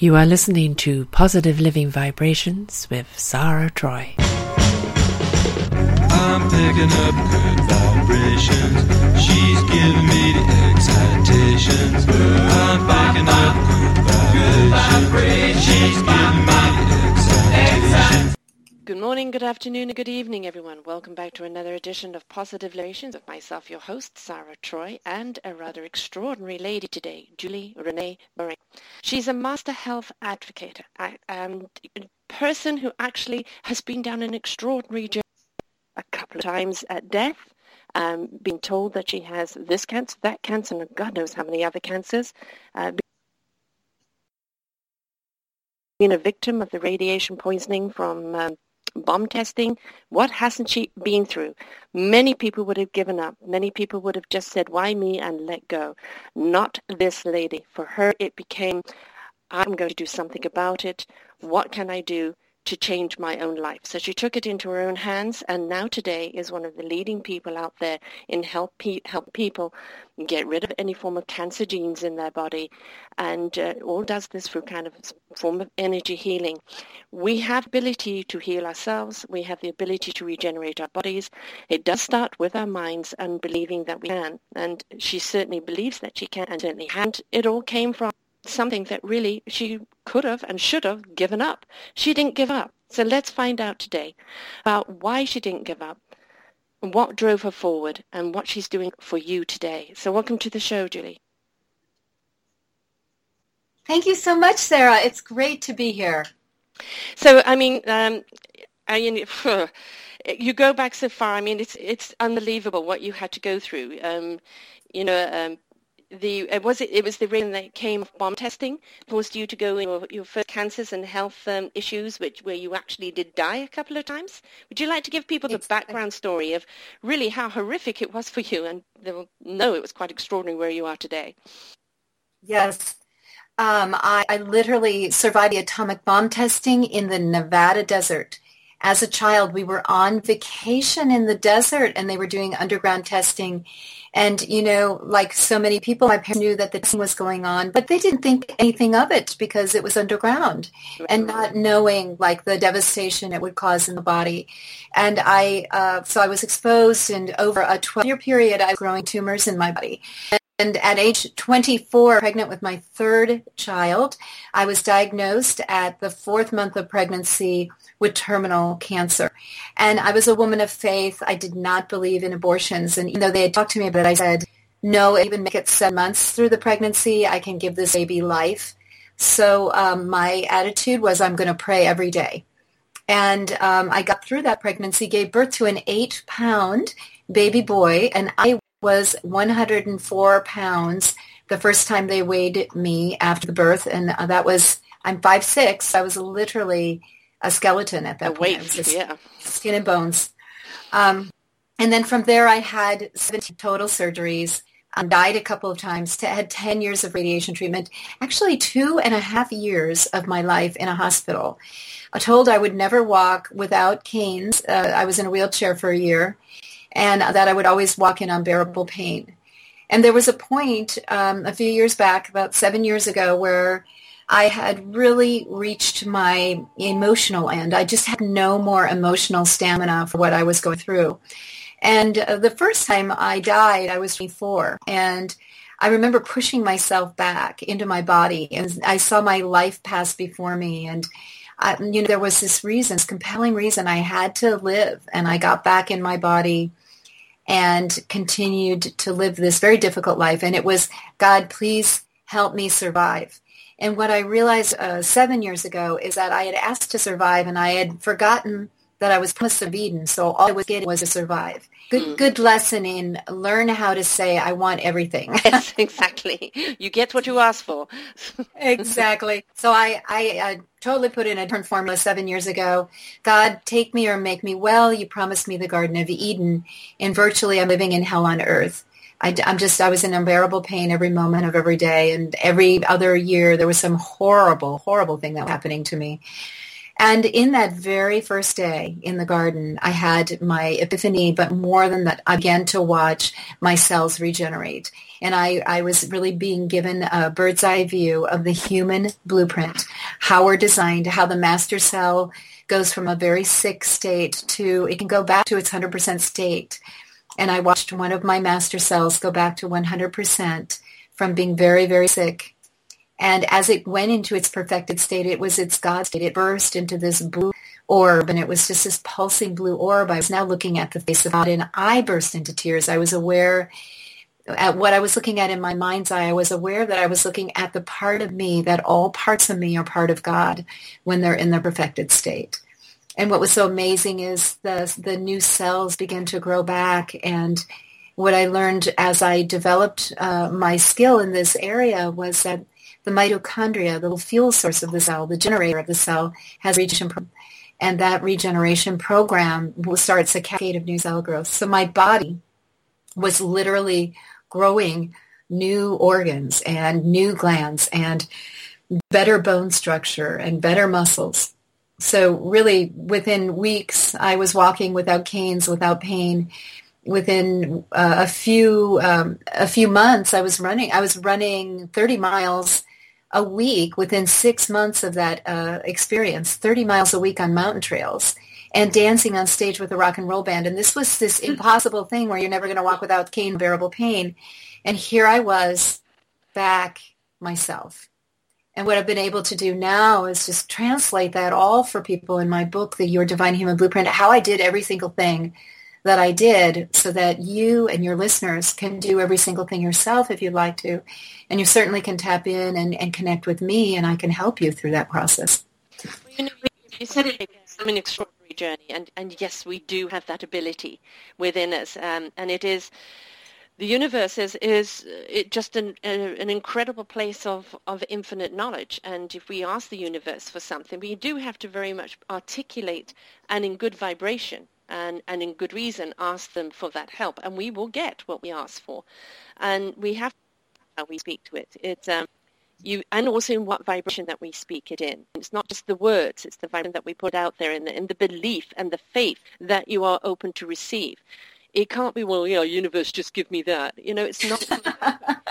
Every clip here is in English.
You are listening to Positive Living Vibrations with Sarah Troy. I'm picking up good vibrations. She's giving me the excitations. I'm picking up good vibrations. She's giving me the excitations. Good morning, good afternoon, and good evening, everyone. Welcome back to another edition of Positive Relations with myself, your host, Sarah Troy, and a rather extraordinary lady today, Julie Renee Murray. She's a master health advocate and a person who actually has been down an extraordinary journey a couple of times at death, um, being told that she has this cancer, that cancer, and God knows how many other cancers, uh, being a victim of the radiation poisoning from um, bomb testing. What hasn't she been through? Many people would have given up. Many people would have just said, why me, and let go. Not this lady. For her, it became, I'm going to do something about it. What can I do? To change my own life. So she took it into her own hands and now today is one of the leading people out there in help, pe- help people get rid of any form of cancer genes in their body and uh, all does this through kind of form of energy healing. We have ability to heal ourselves. We have the ability to regenerate our bodies. It does start with our minds and believing that we can. And she certainly believes that she can and certainly and it all came from something that really she could have and should have given up. She didn't give up. So let's find out today about why she didn't give up, what drove her forward, and what she's doing for you today. So welcome to the show, Julie. Thank you so much, Sarah. It's great to be here. So, I mean, um, I mean, you go back so far. I mean, it's it's unbelievable what you had to go through. Um, you know, um, the uh, was it it was the reason that came of bomb testing caused you to go in your, your first cancers and health um, issues which where you actually did die a couple of times? Would you like to give people the background story of really how horrific it was for you? And they'll know it was quite extraordinary where you are today. Yes. Um, I, I literally survived the atomic bomb testing in the nevada desert as a child, we were on vacation in the desert and they were doing underground testing. And, you know, like so many people, my parents knew that the testing was going on, but they didn't think anything of it because it was underground and not knowing like the devastation it would cause in the body. And I, uh, so I was exposed and over a 12 year period, I was growing tumors in my body. And at age 24, pregnant with my third child, I was diagnosed at the fourth month of pregnancy with terminal cancer. And I was a woman of faith. I did not believe in abortions. And even though they had talked to me about it, I said, no, even make it seven months through the pregnancy. I can give this baby life. So um, my attitude was I'm going to pray every day. And um, I got through that pregnancy, gave birth to an eight pound baby boy, and I was 104 pounds the first time they weighed me after the birth. And uh, that was, I'm five six. I was literally a skeleton at that point. Weight, yeah. Skin and bones. Um, and then from there, I had 17 total surgeries. I died a couple of times. Had 10 years of radiation treatment. Actually, two and a half years of my life in a hospital. I told I would never walk without canes. Uh, I was in a wheelchair for a year and that I would always walk in unbearable pain. And there was a point um, a few years back, about seven years ago, where I had really reached my emotional end. I just had no more emotional stamina for what I was going through. And uh, the first time I died, I was 24. And I remember pushing myself back into my body and I saw my life pass before me. And, I, you know, there was this reason, this compelling reason I had to live. And I got back in my body and continued to live this very difficult life. And it was, God, please help me survive. And what I realized uh, seven years ago is that I had asked to survive and I had forgotten that I was promised of Eden. So all I was getting was to survive. Good, mm. good lesson in learn how to say, I want everything. yes, exactly. You get what you ask for. exactly. So I, I, I totally put in a different formula seven years ago. God, take me or make me well. You promised me the Garden of Eden. And virtually I'm living in hell on earth. I, am just, I was in unbearable pain every moment of every day. And every other year there was some horrible, horrible thing that was happening to me. And in that very first day in the garden, I had my epiphany, but more than that, I began to watch my cells regenerate. And I, I was really being given a bird's eye view of the human blueprint, how we're designed, how the master cell goes from a very sick state to, it can go back to its 100% state. And I watched one of my master cells go back to 100% from being very, very sick and as it went into its perfected state, it was its God state. It burst into this blue orb, and it was just this pulsing blue orb. I was now looking at the face of God, and I burst into tears. I was aware at what I was looking at in my mind's eye. I was aware that I was looking at the part of me that all parts of me are part of God when they're in their perfected state. And what was so amazing is the the new cells began to grow back and what I learned as I developed uh, my skill in this area was that the mitochondria, the fuel source of the cell, the generator of the cell, has regeneration. And that regeneration program starts a cascade of new cell growth. So my body was literally growing new organs and new glands and better bone structure and better muscles. So really within weeks, I was walking without canes, without pain. Within uh, a few um, a few months, I was running. I was running 30 miles a week within six months of that uh, experience, 30 miles a week on mountain trails and dancing on stage with a rock and roll band. And this was this hmm. impossible thing where you're never going to walk without cane, bearable pain. And here I was back myself. And what I've been able to do now is just translate that all for people in my book, the Your Divine Human Blueprint, how I did every single thing that I did so that you and your listeners can do every single thing yourself if you'd like to. And you certainly can tap in and, and connect with me and I can help you through that process. Well, you, know, you said it it's an extraordinary journey and, and yes, we do have that ability within us. Um, and it is the universe is is just an an incredible place of of infinite knowledge and if we ask the universe for something we do have to very much articulate and in good vibration and, and in good reason ask them for that help. And we will get what we ask for. And we have how we speak to it. It's um, you and also in what vibration that we speak it in. It's not just the words it's the vibration that we put out there and the, the belief and the faith that you are open to receive. It can't be well you know universe just give me that. You know it's not.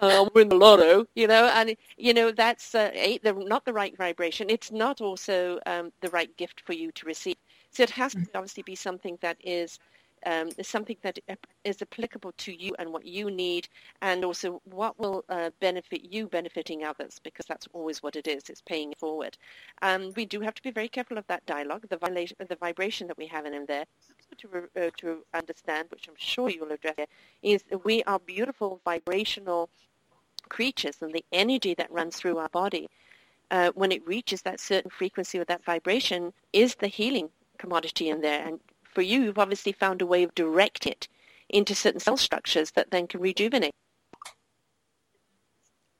I'll win the lotto, you know, and you know that's uh, the, not the right vibration. It's not also um, the right gift for you to receive. So it has to mm-hmm. obviously be something that is um, is something that is applicable to you and what you need, and also what will uh, benefit you, benefiting others, because that's always what it is. It's paying it forward. Um, we do have to be very careful of that dialogue, the, violation, the vibration that we have in there. To, uh, to understand, which I'm sure you'll address, is we are beautiful vibrational creatures, and the energy that runs through our body uh, when it reaches that certain frequency or that vibration is the healing commodity in there. And for you, you've obviously found a way of direct it into certain cell structures that then can rejuvenate.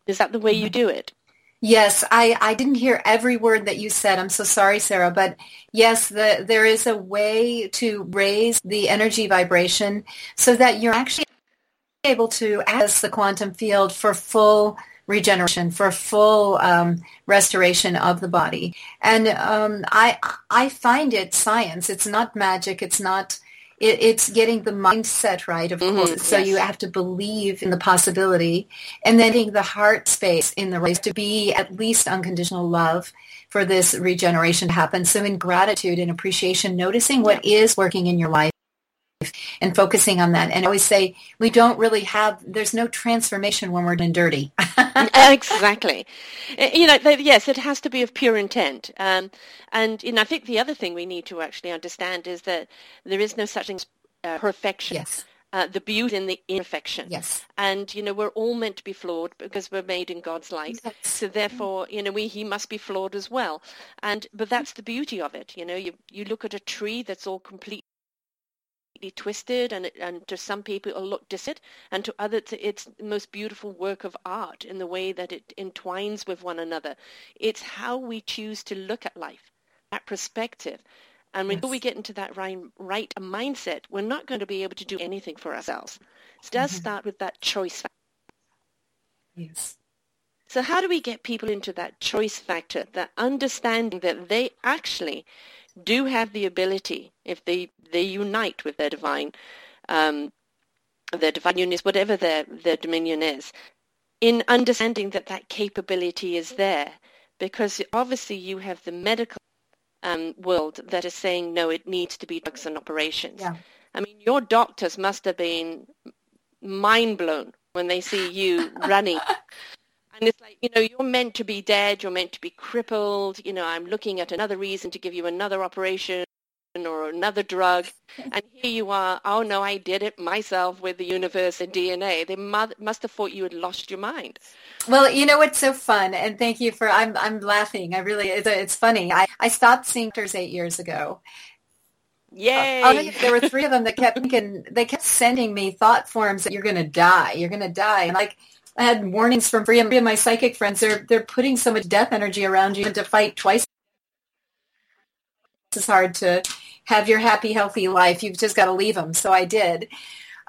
Is that the way you do it? Yes, I, I didn't hear every word that you said. I'm so sorry, Sarah. But yes, the, there is a way to raise the energy vibration so that you're actually able to access the quantum field for full regeneration, for full um, restoration of the body. And um, I I find it science. It's not magic. It's not. It, it's getting the mindset right, of mm-hmm, course. So yes. you have to believe in the possibility, and then getting the heart space in the race to be at least unconditional love for this regeneration to happen. So in gratitude and appreciation, noticing what is working in your life and focusing on that. And I always say we don't really have, there's no transformation when we're done dirty. exactly. You know, yes, it has to be of pure intent. Um, and you know, I think the other thing we need to actually understand is that there is no such thing as uh, perfection. Yes. Uh, the beauty in the imperfection. Yes. And, you know, we're all meant to be flawed because we're made in God's light. Yes. So therefore, you know, we, he must be flawed as well. And, but that's the beauty of it. You know, you, you look at a tree that's all complete twisted and, and to some people it'll look distant and to others it's the most beautiful work of art in the way that it entwines with one another. It's how we choose to look at life, that perspective. And until yes. we get into that right, right mindset, we're not going to be able to do anything for ourselves. It does mm-hmm. start with that choice. Yes. So how do we get people into that choice factor, that understanding that they actually do have the ability, if they, they unite with their divine, um, their divine union, whatever their, their dominion is, in understanding that that capability is there. Because obviously you have the medical um, world that is saying, no, it needs to be drugs and operations. Yeah. I mean, your doctors must have been mind blown when they see you running. And it's like, you know, you're meant to be dead, you're meant to be crippled, you know, I'm looking at another reason to give you another operation or another drug. And here you are, oh no, I did it myself with the universe and DNA. They must have thought you had lost your mind. Well, you know it's so fun, and thank you for. I'm I'm laughing. I really, it's, it's funny. I I stopped seeing doctors eight years ago. Yay! Uh, there were three of them that kept thinking, they kept sending me thought forms that you're going to die, you're going to die, and like I had warnings from three of my psychic friends. They're they're putting so much death energy around you, and to fight twice as hard to have your happy, healthy life. You've just got to leave them. So I did.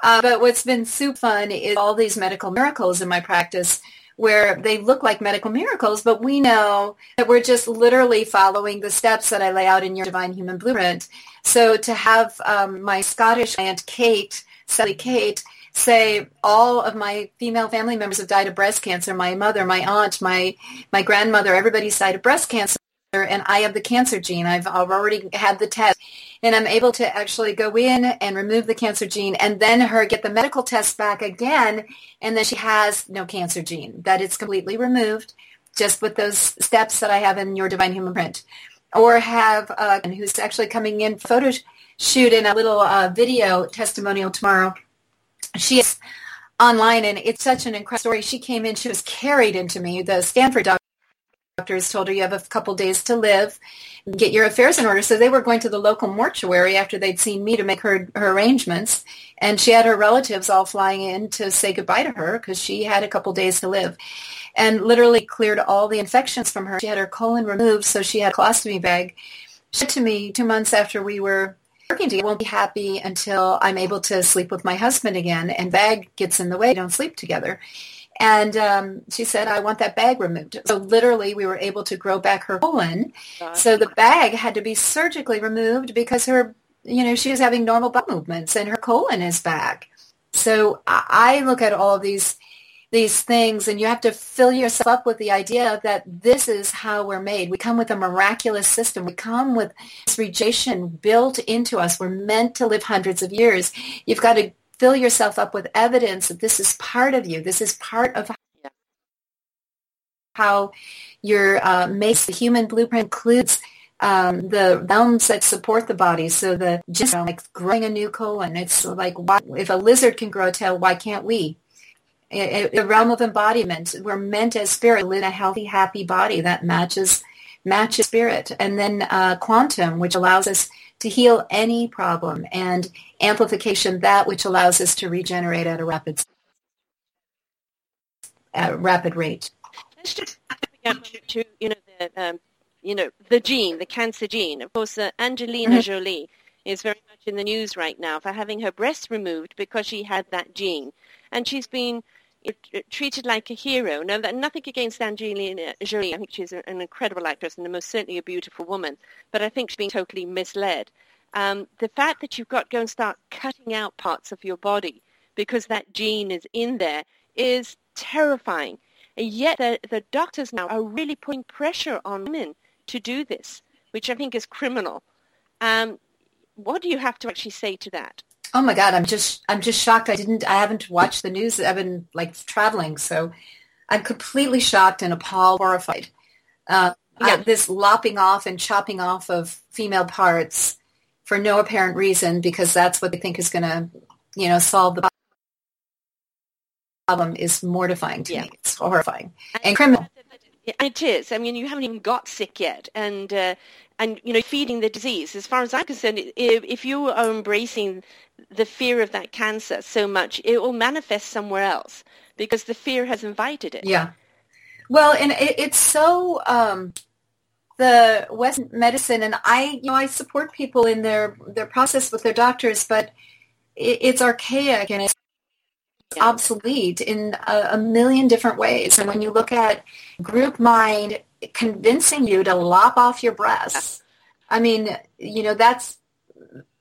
Uh, but what's been super fun is all these medical miracles in my practice where they look like medical miracles, but we know that we're just literally following the steps that I lay out in your Divine Human Blueprint. So to have um, my Scottish aunt Kate, Sally Kate, say all of my female family members have died of breast cancer, my mother, my aunt, my my grandmother, everybody's died of breast cancer and I have the cancer gene. I've already had the test and I'm able to actually go in and remove the cancer gene and then her get the medical test back again and then she has no cancer gene, that it's completely removed just with those steps that I have in your Divine Human Print. Or have uh, who's actually coming in photo shoot in a little uh, video testimonial tomorrow. She is online and it's such an incredible story. She came in, she was carried into me, the Stanford doctors told her you have a couple days to live, get your affairs in order. So they were going to the local mortuary after they'd seen me to make her, her arrangements. And she had her relatives all flying in to say goodbye to her because she had a couple days to live and literally cleared all the infections from her. She had her colon removed, so she had a colostomy bag. She said to me two months after we were working together, I won't be happy until I'm able to sleep with my husband again. And bag gets in the way. We don't sleep together. And um, she said, I want that bag removed. So literally we were able to grow back her colon. So the bag had to be surgically removed because her, you know, she was having normal bowel movements and her colon is back. So I look at all of these these things and you have to fill yourself up with the idea that this is how we're made. We come with a miraculous system. We come with this regeneration built into us. We're meant to live hundreds of years. You've got to fill yourself up with evidence that this is part of you. This is part of how your uh, makes the human blueprint includes um, the realms that support the body. So the just like growing a new colon. It's like why, if a lizard can grow a tail, why can't we? The realm of embodiment. We're meant as spirit live a healthy, happy body that matches matches spirit. And then uh, quantum, which allows us to heal any problem and amplification that which allows us to regenerate at a rapid at a rapid rate. Let's just to you know the um, you know the gene, the cancer gene. Of course, uh, Angelina mm-hmm. Jolie is very much in the news right now for having her breast removed because she had that gene, and she's been treated like a hero. Now, nothing against Angelina Jolie. I think she's an incredible actress and most certainly a beautiful woman. But I think she's been totally misled. Um, the fact that you've got to go and start cutting out parts of your body because that gene is in there is terrifying. And yet the, the doctors now are really putting pressure on women to do this, which I think is criminal. Um, what do you have to actually say to that? Oh my God, I'm just I'm just shocked. I didn't I haven't watched the news. I've been like traveling, so I'm completely shocked and appalled, horrified. Uh, yeah. this lopping off and chopping off of female parts for no apparent reason because that's what they think is going to, you know, solve the problem is mortifying to yeah. me. It's horrifying and criminal. It is. I mean, you haven't even got sick yet, and uh, and you know, feeding the disease. As far as I'm concerned, if, if you are embracing the fear of that cancer so much, it will manifest somewhere else because the fear has invited it. Yeah. Well, and it, it's so um, the Western medicine, and I, you know, I support people in their their process with their doctors, but it, it's archaic and it's. Obsolete in a, a, million different ways. And when you look at group mind convincing you to lop off your breasts, I mean, you know, that's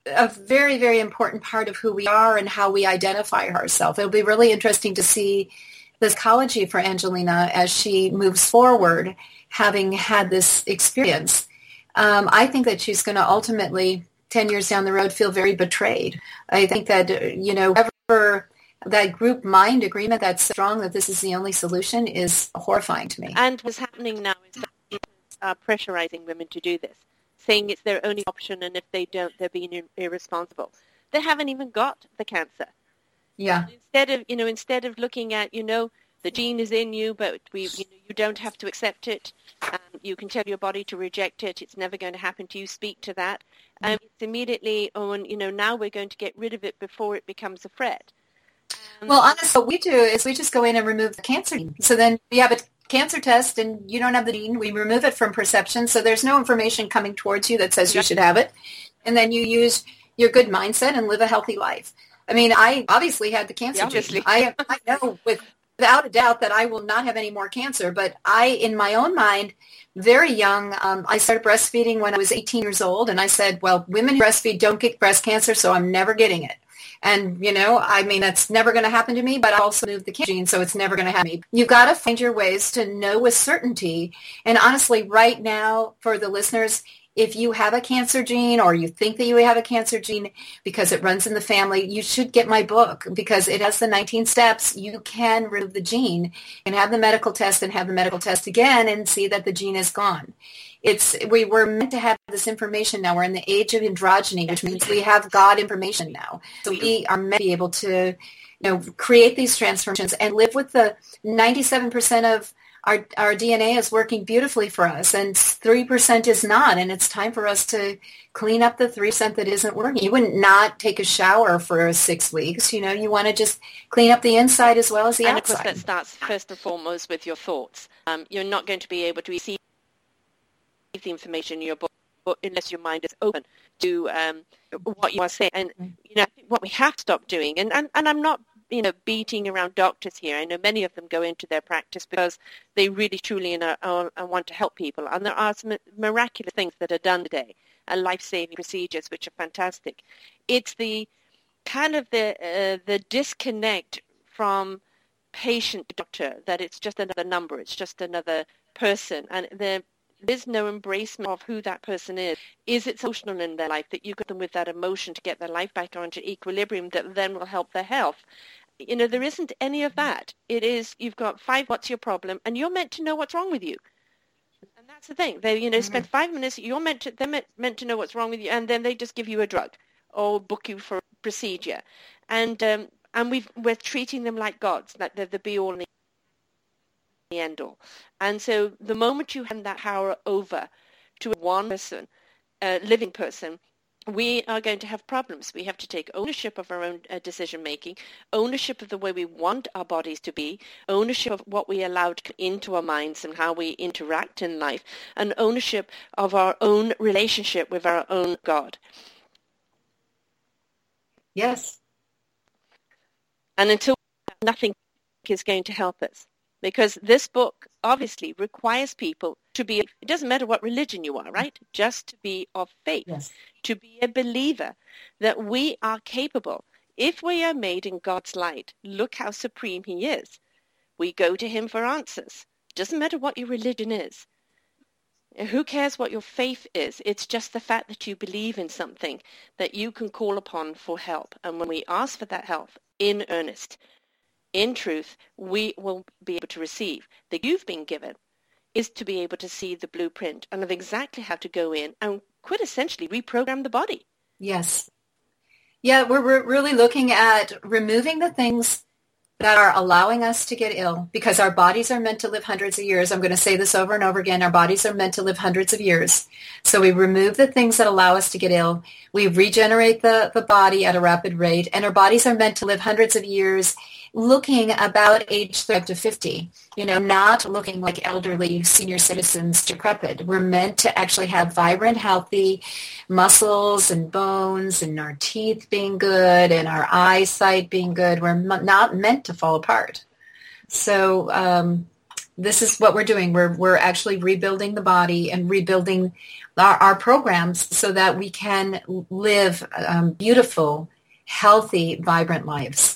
a very, very important part of who we are and how we identify ourselves. It'll be really interesting to see the psychology for Angelina as she moves forward, having had this experience. Um, I think that she's going to ultimately, 10 years down the road, feel very betrayed. I think that, you know, ever that group mind agreement that's strong that this is the only solution is horrifying to me. And what's happening now is that are pressurizing women to do this, saying it's their only option, and if they don't, they're being irresponsible. They haven't even got the cancer. Yeah. Instead of you know, instead of looking at you know the gene is in you, but we you, know, you don't have to accept it. Um, you can tell your body to reject it. It's never going to happen to you. Speak to that. Um, it's immediately on. You know, now we're going to get rid of it before it becomes a threat. Well, honestly, what we do is we just go in and remove the cancer gene. So then we have a cancer test and you don't have the gene. We remove it from perception. So there's no information coming towards you that says you should have it. And then you use your good mindset and live a healthy life. I mean, I obviously had the cancer yeah, gene. I, I know with, without a doubt that I will not have any more cancer. But I, in my own mind, very young, um, I started breastfeeding when I was 18 years old. And I said, well, women who breastfeed don't get breast cancer, so I'm never getting it. And, you know, I mean, that's never going to happen to me, but I also moved the gene, so it's never going to happen. You've got to find your ways to know with certainty. And honestly, right now, for the listeners, if you have a cancer gene or you think that you have a cancer gene because it runs in the family, you should get my book because it has the 19 steps. You can remove the gene and have the medical test and have the medical test again and see that the gene is gone it's we were meant to have this information now. We're in the age of androgyny, which means we have God information now. So we are meant to be able to, you know, create these transformations and live with the 97% of our, our DNA is working beautifully for us and 3% is not. And it's time for us to clean up the 3% that isn't working. You wouldn't not take a shower for six weeks. You know, you want to just clean up the inside as well as the and outside. And of course that starts first and foremost with your thoughts. Um, you're not going to be able to receive the information in your book unless your mind is open to um, what you are saying. And you know, what we have to stop doing, and, and, and I'm not you know beating around doctors here. I know many of them go into their practice because they really truly and, uh, want to help people, and there are some miraculous things that are done today, and life-saving procedures which are fantastic. It's the kind of the uh, the disconnect from patient to doctor that it's just another number, it's just another person, and the there's no embracement of who that person is. Is it emotional in their life that you get them with that emotion to get their life back onto equilibrium that then will help their health? You know, there isn't any of that. It is, you've got five, what's your problem? And you're meant to know what's wrong with you. And that's the thing. They, you know, mm-hmm. spend five minutes, you're meant to, they're meant, meant to know what's wrong with you, and then they just give you a drug or book you for a procedure. And, um, and we've, we're treating them like gods, like they're the be-all and the end all. And so the moment you hand that power over to one person, a living person, we are going to have problems. We have to take ownership of our own uh, decision making, ownership of the way we want our bodies to be, ownership of what we allowed into our minds and how we interact in life, and ownership of our own relationship with our own God. Yes. And until nothing is going to help us because this book obviously requires people to be, it doesn't matter what religion you are, right? Just to be of faith, yes. to be a believer that we are capable. If we are made in God's light, look how supreme he is. We go to him for answers. Doesn't matter what your religion is. Who cares what your faith is? It's just the fact that you believe in something that you can call upon for help. And when we ask for that help in earnest, in truth, we will be able to receive. that you've been given is to be able to see the blueprint and of exactly how to go in and quite essentially reprogram the body. Yes. Yeah, we're, we're really looking at removing the things that are allowing us to get ill because our bodies are meant to live hundreds of years. I'm going to say this over and over again. Our bodies are meant to live hundreds of years. So we remove the things that allow us to get ill. We regenerate the, the body at a rapid rate and our bodies are meant to live hundreds of years looking about age 35 to 50, you know, not looking like elderly senior citizens decrepit. We're meant to actually have vibrant, healthy muscles and bones and our teeth being good and our eyesight being good. We're not meant to fall apart. So um, this is what we're doing. We're, we're actually rebuilding the body and rebuilding our, our programs so that we can live um, beautiful, healthy, vibrant lives.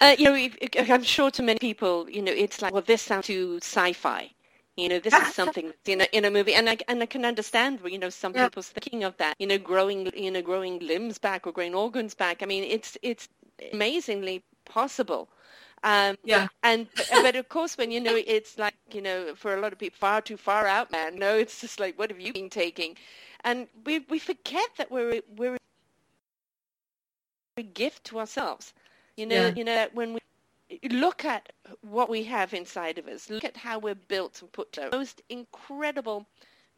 Uh, you know, I'm sure to many people, you know, it's like, well, this sounds too sci-fi. You know, this is something in a in a movie, and I and I can understand, you know, some yeah. people's thinking of that. You know, growing, you know, growing limbs back or growing organs back. I mean, it's it's amazingly possible. Um, yeah. And but of course, when you know it's like you know for a lot of people far too far out, man. No, it's just like what have you been taking? And we we forget that we're we're a gift to ourselves. You know, yeah. you know when we look at what we have inside of us, look at how we're built and put together. Most incredible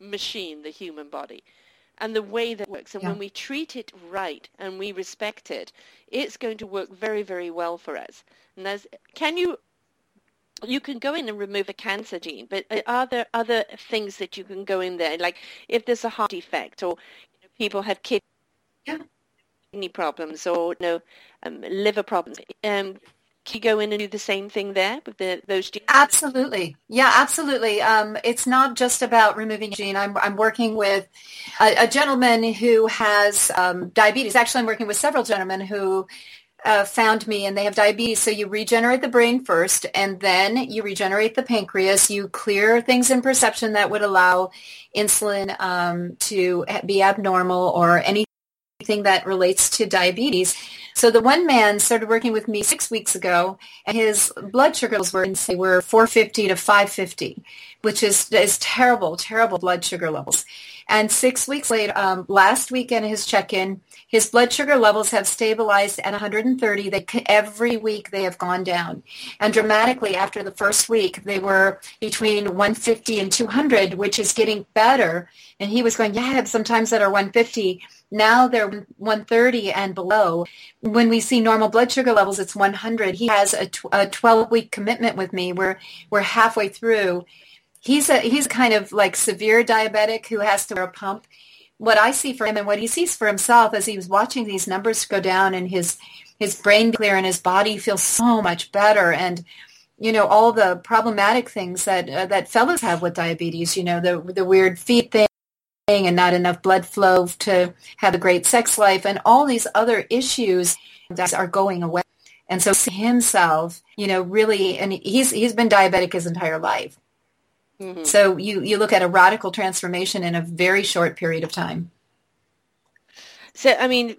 machine, the human body and the way that works. And yeah. when we treat it right and we respect it, it's going to work very, very well for us. And as, can you, you can go in and remove a cancer gene, but uh, are there other things that you can go in there? Like if there's a heart defect or you know, people have kidney yeah. Problems or you know, um, liver problems, um, can you go in and do the same thing there with the, those genes? Absolutely. Yeah, absolutely. Um, it's not just about removing a gene. I'm, I'm working with a, a gentleman who has um, diabetes. Actually, I'm working with several gentlemen who uh, found me and they have diabetes. So you regenerate the brain first and then you regenerate the pancreas. You clear things in perception that would allow insulin um, to be abnormal or anything that relates to diabetes. So the one man started working with me six weeks ago, and his blood sugars were say were 450 to 550, which is is terrible, terrible blood sugar levels. And six weeks later, um, last weekend, his check-in, his blood sugar levels have stabilized at 130. They every week they have gone down, and dramatically after the first week, they were between 150 and 200, which is getting better. And he was going, yeah, I have sometimes that are 150 now they're 130 and below. When we see normal blood sugar levels, it's 100. He has a, 12 week commitment with me. We're, we're halfway through. He's a, he's kind of like severe diabetic who has to wear a pump. What I see for him and what he sees for himself as he was watching these numbers go down and his, his brain clear and his body feels so much better. And, you know, all the problematic things that, uh, that fellows have with diabetes, you know, the, the weird feet thing and not enough blood flow to have a great sex life and all these other issues that are going away. And so himself, you know, really, and he's he's been diabetic his entire life. Mm-hmm. So you you look at a radical transformation in a very short period of time. So I mean,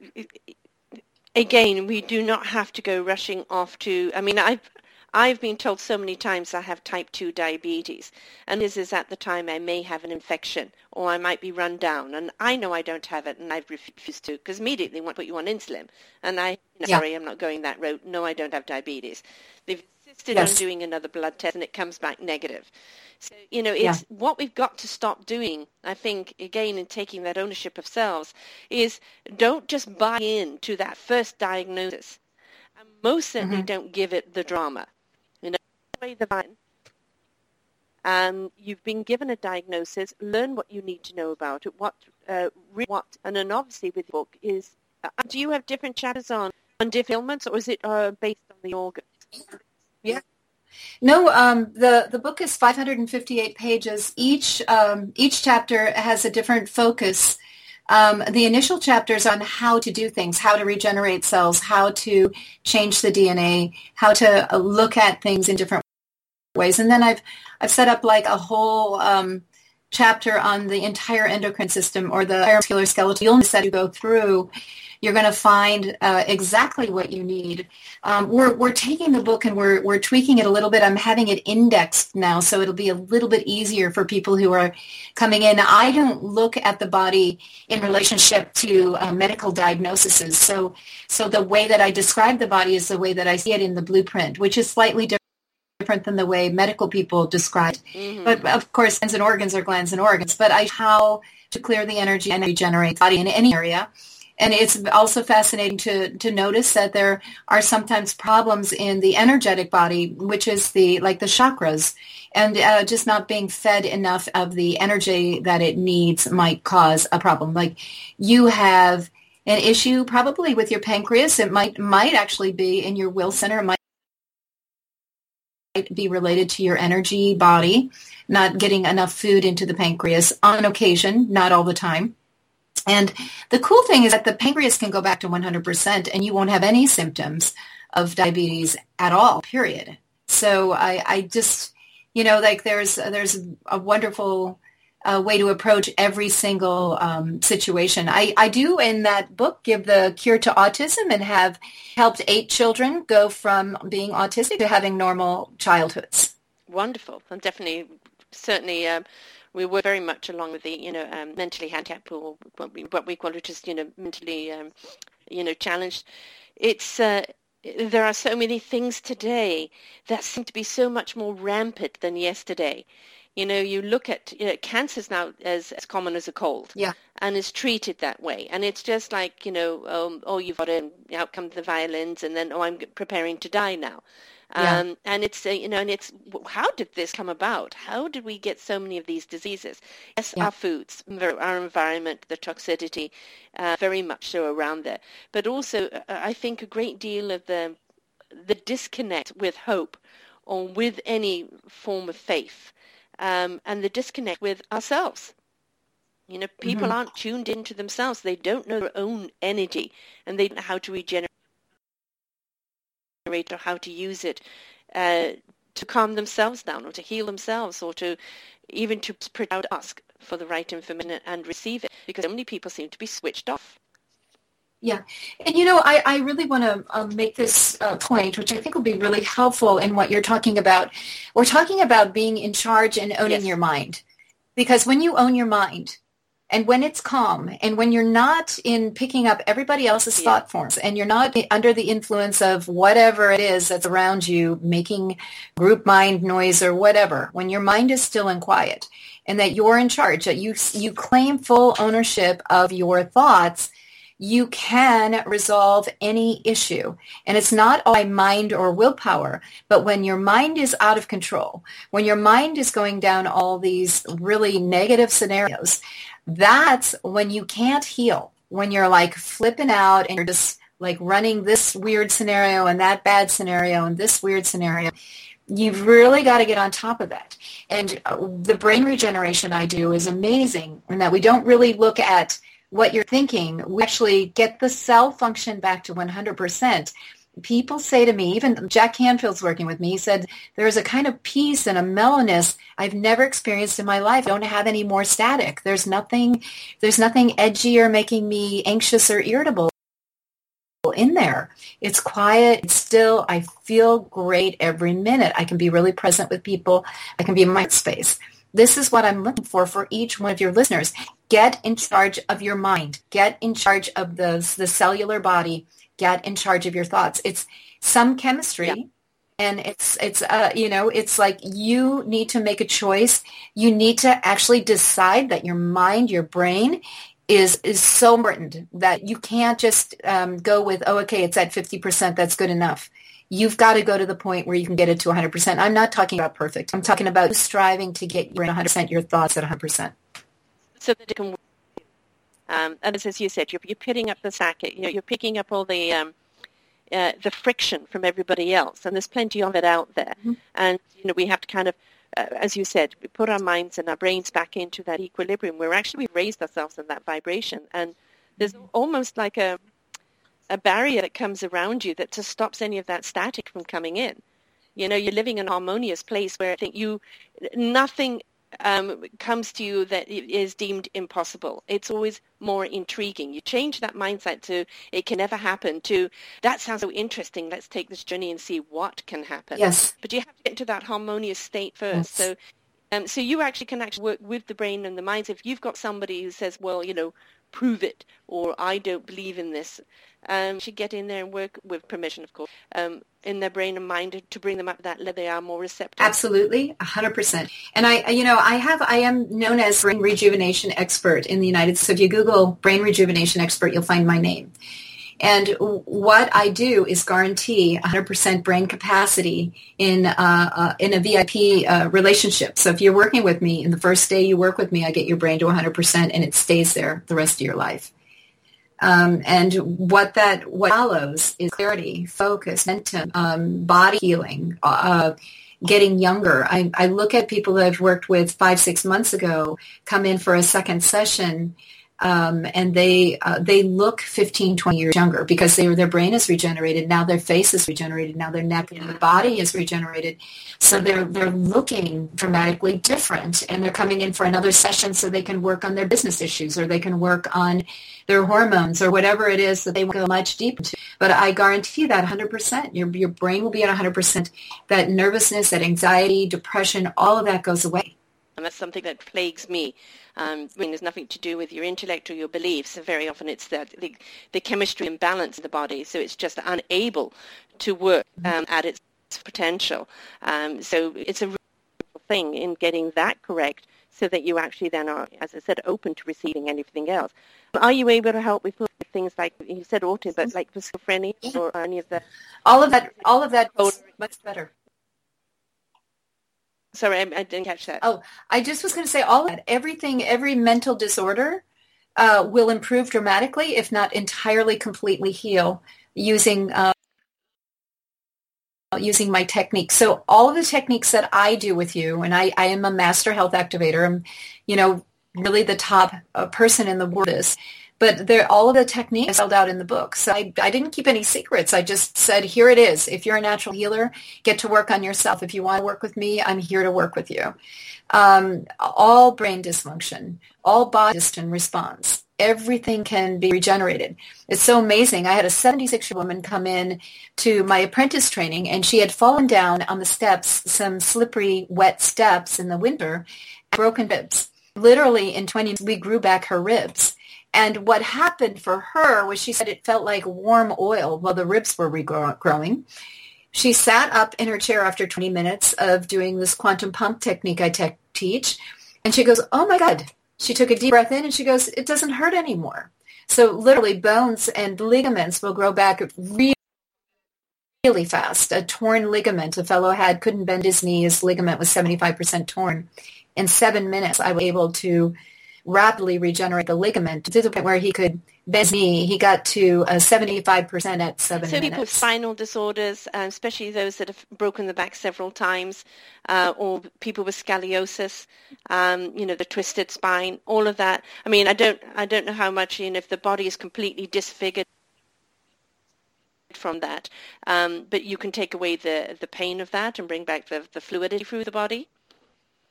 again, we do not have to go rushing off to. I mean, I've I've been told so many times I have type 2 diabetes, and this is at the time I may have an infection or I might be run down, and I know I don't have it, and I've refused to because immediately they want to put you on insulin, and I, no, yeah. sorry, I'm not going that route. No, I don't have diabetes. They've insisted yes. on doing another blood test, and it comes back negative. So, you know, it's yeah. what we've got to stop doing, I think, again, in taking that ownership of cells, is don't just buy in to that first diagnosis. And most certainly mm-hmm. don't give it the drama You know, the vine. Um, you've been given a diagnosis. Learn what you need to know about it. What, uh, what, and then obviously with the book is. Uh, do you have different chapters on on different ailments, or is it uh, based on the organs? Yeah. No, um, the the book is 558 pages. Each um, each chapter has a different focus. Um, the initial chapters on how to do things, how to regenerate cells, how to change the DNA, how to uh, look at things in different ways. And then I've I've set up like a whole um, chapter on the entire endocrine system or the muscular skeletal illness that you go through. You're going to find uh, exactly what you need. Um, we're we're taking the book and we're we're tweaking it a little bit. I'm having it indexed now, so it'll be a little bit easier for people who are coming in. I don't look at the body in relationship to uh, medical diagnoses. So so the way that I describe the body is the way that I see it in the blueprint, which is slightly different different than the way medical people describe. Mm-hmm. But of course, glands and organs are glands and organs. But I how to clear the energy and regenerate body in any area. And it's also fascinating to, to notice that there are sometimes problems in the energetic body, which is the like the chakras, and uh, just not being fed enough of the energy that it needs might cause a problem. Like you have an issue probably with your pancreas. It might might actually be in your will center. It might be related to your energy body, not getting enough food into the pancreas on occasion, not all the time. And the cool thing is that the pancreas can go back to 100% and you won't have any symptoms of diabetes at all, period. So I, I just, you know, like there's, there's a wonderful uh, way to approach every single um, situation. I, I do in that book give the cure to autism and have helped eight children go from being autistic to having normal childhoods. Wonderful. And definitely, certainly, um, we work very much along with the, you know, um, mentally handicapped or what we, what we call it is, you know, mentally, um, you know, challenged. It's, uh, there are so many things today that seem to be so much more rampant than yesterday. You know, you look at you know, cancer's now as, as common as a cold. Yeah. And is treated that way. And it's just like, you know, um, oh, you've got an outcome to the violins and then, oh, I'm preparing to die now. Yeah. Um, and it's, uh, you know, and it's, how did this come about? How did we get so many of these diseases? Yes, Yeah. our foods, our environment, the toxicity, uh, very much so around there. But also, uh, I think a great deal of the, the disconnect with hope or with any form of faith um, and the disconnect with ourselves. You know, people Mhm. aren't tuned into themselves. They don't know their own energy and they don't know how to regenerate or how to use it uh, to calm themselves down or to heal themselves or to even to ask for the right information and receive it because so many people seem to be switched off. And you know, I, I really want to um, make this uh, point, which I think will be really helpful in what you're talking about. We're talking about being in charge and owning Yes. your mind. Because when you own your mind and when it's calm and when you're not in picking up everybody else's Yeah. thought forms and you're not under the influence of whatever it is that's around you, making group mind noise or whatever, when your mind is still and quiet and that you're in charge, that you, you claim full ownership of your thoughts, you can resolve any issue. And it's not all by mind or willpower, but when your mind is out of control, when your mind is going down all these really negative scenarios, that's when you can't heal. When you're like flipping out and you're just like running this weird scenario and that bad scenario and this weird scenario. You've really got to get on top of that. And uh, the brain regeneration I do is amazing in that we don't really look at what you're thinking. We actually get the cell function back to 100%. People say to me, even Jack Canfield's working with me, he said, there's a kind of peace and a mellowness I've never experienced in my life. I don't have any more static. There's nothing, there's nothing edgy or making me anxious or irritable in there. It's quiet. It's still, I feel great every minute. I can be really present with people. I can be in my space. This is what I'm looking for for each one of your listeners. Get in charge of your mind. Get in charge of the, the cellular body. Get in charge of your thoughts. It's some chemistry. Yeah. And it's, it's, uh, you know, it's like you need to make a choice. You need to actually decide that your mind, your brain is, is so important that you can't just um, go with, oh, okay, it's at 50%. That's good enough you've got to go to the point where you can get it to 100%. I'm not talking about perfect. I'm talking about striving to get your 100% your thoughts at 100%. so that it can work. Um, and as you said, you're, you're picking up the sack, you know, you're picking up all the um, uh, the friction from everybody else, and there's plenty of it out there. Mhm. And you know, we have to kind of, uh, as you said, we put our minds and our brains back into that equilibrium where actually we've raised ourselves in that vibration, and there's almost like a a barrier that comes around you that just stops any of that static from coming in. You know, you're living in a harmonious place where I think you nothing um, comes to you that is deemed impossible. It's always more intriguing. You change that mindset to it can never happen to that sounds so interesting. Let's take this journey and see what can happen. Yes. But you have to get into that harmonious state first. Yes. So Um, so you actually can actually work with the brain and the mind. If you've got somebody who says, well, you know, prove it, or I don't believe in this, um, should get in there and work with permission, of course, um, in their brain and mind to bring them up that level they are more receptive. Absolutely, hundred percent. And I, you know, I have, I am known as brain rejuvenation expert in the United States. So if you Google brain rejuvenation expert, you'll find my name. And what I do is guarantee 100% brain capacity in uh, uh, in a VIP uh, relationship. So if you're working with me, in the first day you work with me, I get your brain to 100%, and it stays there the rest of your life. Um, and what that what follows is clarity, focus, momentum, um, body healing, uh, getting younger. I, I look at people that I've worked with five, six months ago come in for a second session um, and they uh, they look 15, 20 years younger because they, their brain is regenerated. Now their face is regenerated. Now their neck and the body is regenerated. So they're they're looking dramatically different, and they're coming in for another session so they can work on their business issues or they can work on their hormones or whatever it is that they want to go much deeper into. But I guarantee that 100%. Your your brain will be at 100%. That nervousness, that anxiety, depression, all of that goes away. And that's something that plagues me. Um, I mean, there's nothing to do with your intellect or your beliefs. Very often it's the, the, the chemistry imbalance in the body, so it's just unable to work mm-hmm. um, at its potential. Um, so it's a real thing in getting that correct so that you actually then are, as I said, open to receiving anything else. Are you able to help with things like you said autism, but like schizophrenia or any of the all of that? All of that much better. Sorry, I, I, didn't catch that. Oh, I just was going to say all that. Everything, every mental disorder uh, will improve dramatically, if not entirely, completely heal using uh, using my techniques. So all of the techniques that I do with you, and I, I am a master health activator. I'm, you know, really the top uh, person in the world is. But all of the techniques are spelled out in the book. So I, I didn't keep any secrets. I just said, here it is. If you're a natural healer, get to work on yourself. If you want to work with me, I'm here to work with you. Um, all brain dysfunction, all body dysfunction response, everything can be regenerated. It's so amazing. I had a 76-year-old woman come in to my apprentice training, and she had fallen down on the steps, some slippery, wet steps in the winter, broken ribs. Literally in 20 we grew back her ribs. And what happened for her was she said it felt like warm oil while the ribs were regrowing. She sat up in her chair after 20 minutes of doing this quantum pump technique I te- teach. And she goes, oh my God. She took a deep breath in and she goes, it doesn't hurt anymore. So literally bones and ligaments will grow back really really fast. A torn ligament a fellow had couldn't bend his knee. His ligament was 75% torn. In seven minutes, I was able to rapidly regenerate the ligament to the point where he could bend knee. He got to uh, 75% at seven so minutes. people with spinal disorders, uh, especially those that have broken the back several times, uh, or people with scoliosis, um, you know, the twisted spine, all of that. I mean, I don't, I don't know how much, you know, if the body is completely disfigured from that, um, but you can take away the, the pain of that and bring back the, the fluidity through the body.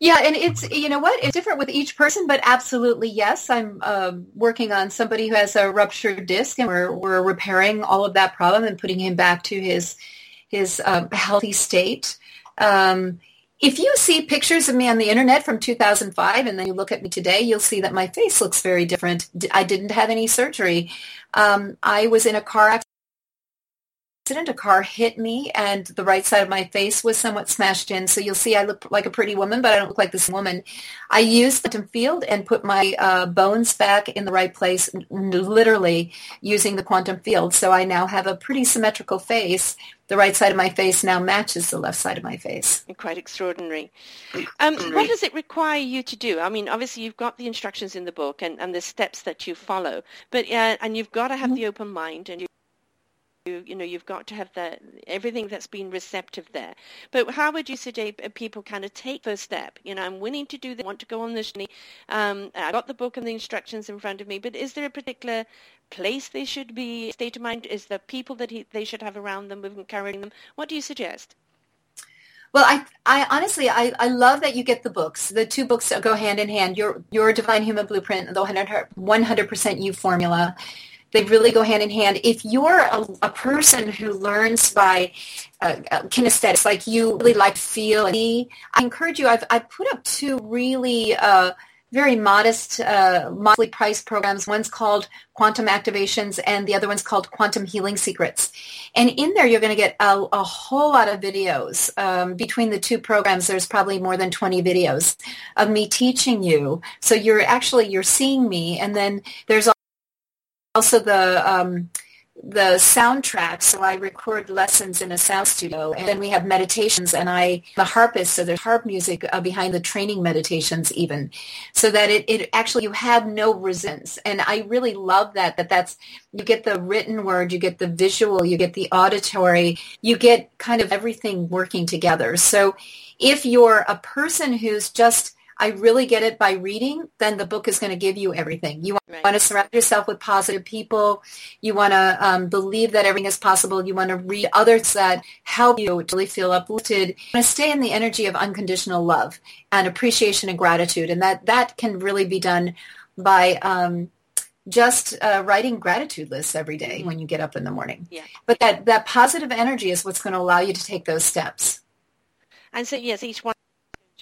Yeah, and it's you know what it's different with each person, but absolutely yes. I'm uh, working on somebody who has a ruptured disc, and we're we're repairing all of that problem and putting him back to his his uh, healthy state. Um, if you see pictures of me on the internet from 2005 and then you look at me today, you'll see that my face looks very different. I didn't have any surgery. Um, I was in a car accident accident. A car hit me and the right side of my face was somewhat smashed in. So you'll see I look like a pretty woman, but I don't look like this woman. I used the quantum field and put my uh, bones back in the right place, literally using the quantum field. So I now have a pretty symmetrical face. The right side of my face now matches the left side of my face. Quite extraordinary. Um, what does it require you to do? I mean, obviously you've got the instructions in the book and, and the steps that you follow, but uh, and you've got to have mm-hmm. the open mind and you you, you know, you've got to have the everything that's been receptive there. But how would you suggest people kind of take first step? You know, I'm willing to do this, I want to go on this journey. Um, I got the book and the instructions in front of me, but is there a particular place they should be, state of mind? Is the people that he, they should have around them, encouraging them? What do you suggest? Well, I, I honestly, I, I love that you get the books. The two books go hand in hand. Your, your Divine Human Blueprint, the 100, 100% You formula They really go hand in hand. If you're a, a person who learns by uh, uh, kinesthetics, like you really like feel and see, I encourage you. I've, I've put up two really uh, very modest, uh, modestly priced programs. One's called Quantum Activations and the other one's called Quantum Healing Secrets. And in there, you're going to get a, a, whole lot of videos. Um, between the two programs, there's probably more than 20 videos of me teaching you. So you're actually, you're seeing me. And then there's also the, um, the soundtrack. So I record lessons in a sound studio, and then we have meditations, and I the harpist, so there's harp music uh, behind the training meditations, even, so that it, it actually you have no resistance, and I really love that. That that's you get the written word, you get the visual, you get the auditory, you get kind of everything working together. So if you're a person who's just I really get it by reading, then the book is going to give you everything. You right. want to surround yourself with positive people. You want to um, believe that everything is possible. You want to read others that help you to really feel uplifted. You want to stay in the energy of unconditional love and appreciation and gratitude. And that, that can really be done by um, just uh, writing gratitude lists every day when you get up in the morning. Yeah. But that, that positive energy is what's going to allow you to take those steps. And so, yes, each one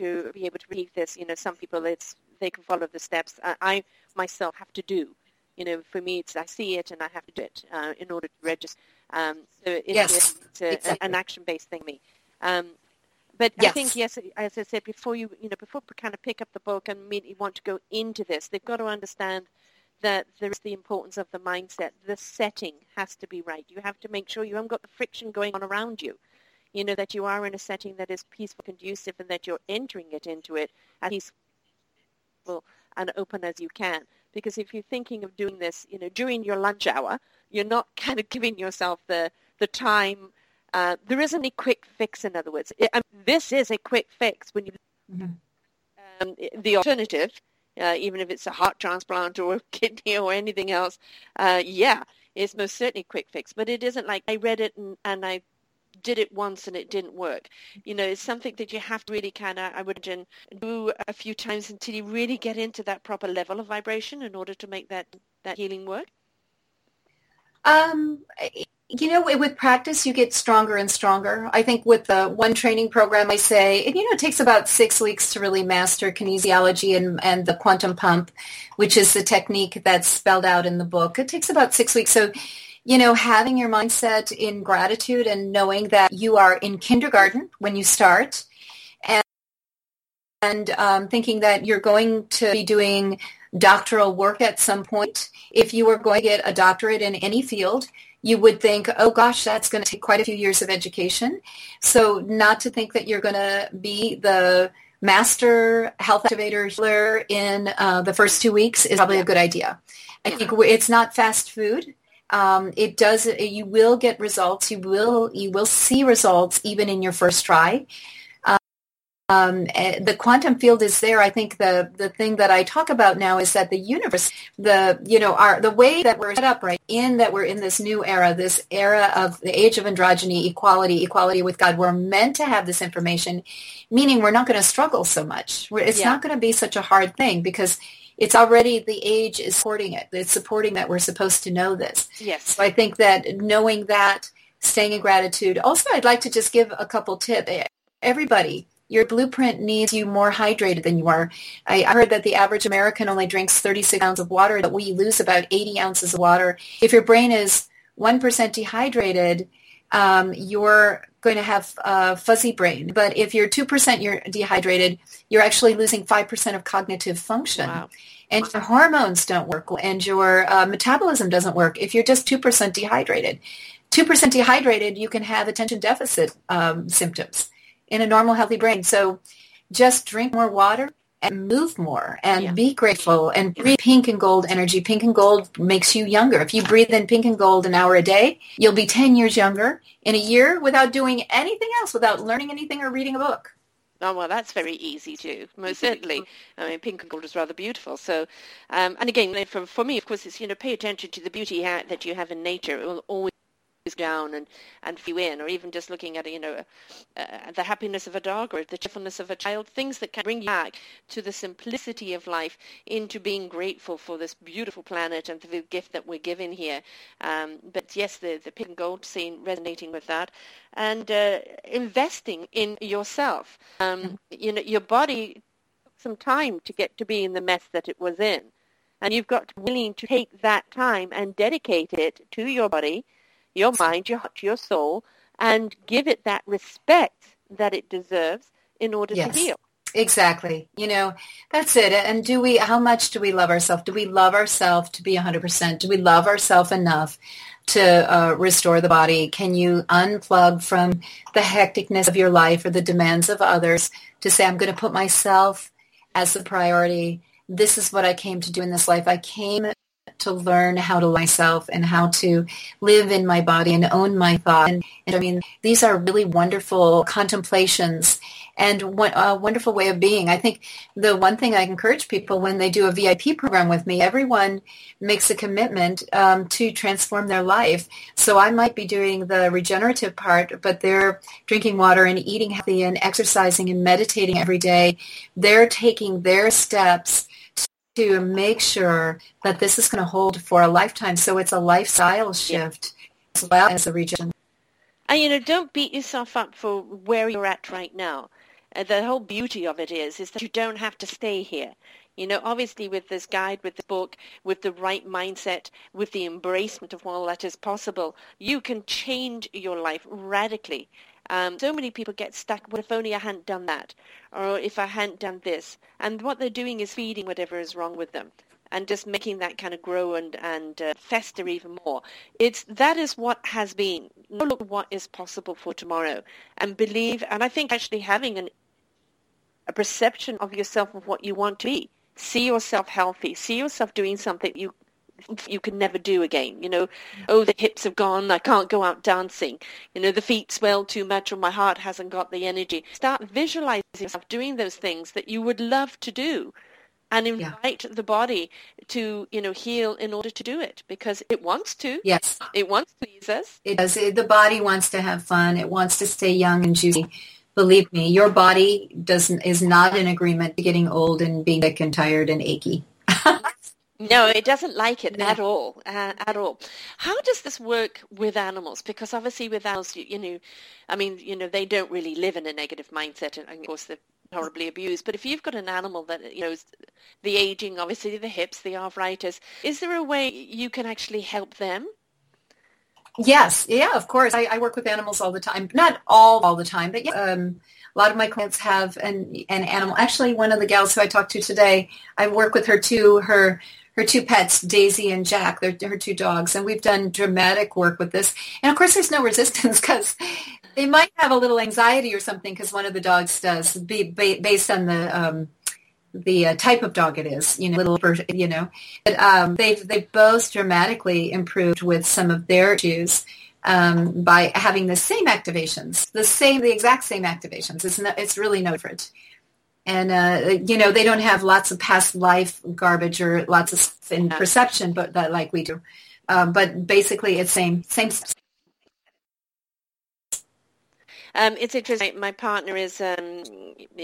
to be able to read this. You know, some people it's they can follow the steps. I, I myself have to do. You know, for me, it's I see it and I have to do it uh, in order to register. Um, so it's, yes, it's a, exactly. an action-based thing. Me. Um, but yes. I think yes, as I said before, you you know before kind of pick up the book and immediately want to go into this, they've got to understand that there is the importance of the mindset. The setting has to be right. You have to make sure you haven't got the friction going on around you you know, that you are in a setting that is peaceful, conducive, and that you're entering it into it as peaceful and open as you can. Because if you're thinking of doing this, you know, during your lunch hour, you're not kind of giving yourself the, the time. Uh, there isn't a quick fix, in other words. It, I mean, this is a quick fix when you mm-hmm. um, the alternative, uh, even if it's a heart transplant or a kidney or anything else, uh, yeah, it's most certainly a quick fix. But it isn't like I read it and, and I did it once and it didn't work. You know, it's something that you have to really kind of, I would imagine, do a few times until you really get into that proper level of vibration in order to make that, that healing work? Um, you know, with practice, you get stronger and stronger. I think with the one training program, I say, it, you know, it takes about six weeks to really master kinesiology and, and the quantum pump, which is the technique that's spelled out in the book. It takes about six weeks. So you know, having your mindset in gratitude and knowing that you are in kindergarten when you start and, and um, thinking that you're going to be doing doctoral work at some point. If you were going to get a doctorate in any field, you would think, oh gosh, that's going to take quite a few years of education. So not to think that you're going to be the master health activator healer in uh, the first two weeks is probably a good idea. I think it's not fast food um, it does you will get results you will you will see results even in your first try um, eh, the quantum field is there. I think the the thing that I talk about now is that the universe, the you know, our the way that we're set up, right, in that we're in this new era, this era of the age of androgyny, equality, equality with God. We're meant to have this information, meaning we're not going to struggle so much. We're, it's yeah. not going to be such a hard thing because it's already the age is supporting it. It's supporting that we're supposed to know this. Yes. So I think that knowing that, staying in gratitude. Also, I'd like to just give a couple tips. Everybody, your blueprint needs you more hydrated than you are. I heard that the average American only drinks 36 ounces of water, but we lose about 80 ounces of water. If your brain is 1% dehydrated, um, you're going to have a fuzzy brain. But if you're 2% you're dehydrated, you're actually losing 5% of cognitive function. Wow. And your hormones don't work and your uh, metabolism doesn't work if you're just 2% dehydrated. 2% dehydrated, you can have attention deficit um, symptoms in a normal healthy brain. So just drink more water and move more and yeah. be grateful and breathe pink and gold energy. Pink and gold makes you younger. If you breathe in pink and gold an hour a day, you'll be 10 years younger in a year without doing anything else, without learning anything or reading a book. Oh, well, that's very easy too, most certainly. I mean, pink and gold is rather beautiful. So, um, and again, for, for me, of course, it's, you know, pay attention to the beauty that you have in nature. It will always down and and you in, or even just looking at you know uh, the happiness of a dog or the cheerfulness of a child, things that can bring you back to the simplicity of life, into being grateful for this beautiful planet and the gift that we're given here. Um, but yes, the the pink and gold scene resonating with that, and uh, investing in yourself. Um, mm-hmm. you know, your body took some time to get to be in the mess that it was in. And you've got to be willing to take that time and dedicate it to your body your mind, your heart, your soul, and give it that respect that it deserves in order yes. to heal. Exactly. You know, that's it. And do we, how much do we love ourselves? Do we love ourselves to be 100%? Do we love ourselves enough to uh, restore the body? Can you unplug from the hecticness of your life or the demands of others to say, I'm going to put myself as the priority. This is what I came to do in this life. I came to learn how to myself and how to live in my body and own my thought. And, and I mean, these are really wonderful contemplations and a wonderful way of being. I think the one thing I encourage people when they do a VIP program with me, everyone makes a commitment um, to transform their life. So I might be doing the regenerative part, but they're drinking water and eating healthy and exercising and meditating every day. They're taking their steps to make sure that this is going to hold for a lifetime. So it's a lifestyle shift as well as a region. And you know, don't beat yourself up for where you're at right now. Uh, the whole beauty of it is, is that you don't have to stay here. You know, obviously with this guide, with the book, with the right mindset, with the embracement of all that is possible, you can change your life radically. Um, so many people get stuck, what if only I hadn't done that? Or if I hadn't done this? And what they're doing is feeding whatever is wrong with them and just making that kind of grow and, and uh, fester even more. It's, that is what has been. Look what is possible for tomorrow and believe, and I think actually having an, a perception of yourself of what you want to be. See yourself healthy. See yourself doing something you you can never do again. You know, oh, the hips have gone. I can't go out dancing. You know, the feet swell too much or my heart hasn't got the energy. Start visualizing yourself doing those things that you would love to do and invite yeah. the body to, you know, heal in order to do it because it wants to. Yes. It wants to please us. It does. The body wants to have fun. It wants to stay young and juicy. Believe me, your body doesn't is not in agreement to getting old and being sick and tired and achy. No, it doesn't like it no. at all, uh, at all. How does this work with animals? Because obviously with animals, you, you, know, I mean, you know, they don't really live in a negative mindset, and of course they're horribly abused. But if you've got an animal that, you know, the aging, obviously the hips, the arthritis, is there a way you can actually help them? Yes, yeah, of course. I, I work with animals all the time. Not all all the time, but yeah. Um, a lot of my clients have an an animal. Actually, one of the gals who I talked to today, I work with her too. Her her two pets, Daisy and Jack. They're her two dogs, and we've done dramatic work with this. And of course, there's no resistance because they might have a little anxiety or something because one of the dogs does, be, based on the um, the uh, type of dog it is, you know, little, you know. But um, they've they've both dramatically improved with some of their issues um, by having the same activations, the same, the exact same activations. It's no, it's really no different and uh, you know they don't have lots of past life garbage or lots of in perception, but that like we do. Um, but basically, it's same same. Um, it's interesting. My partner is um,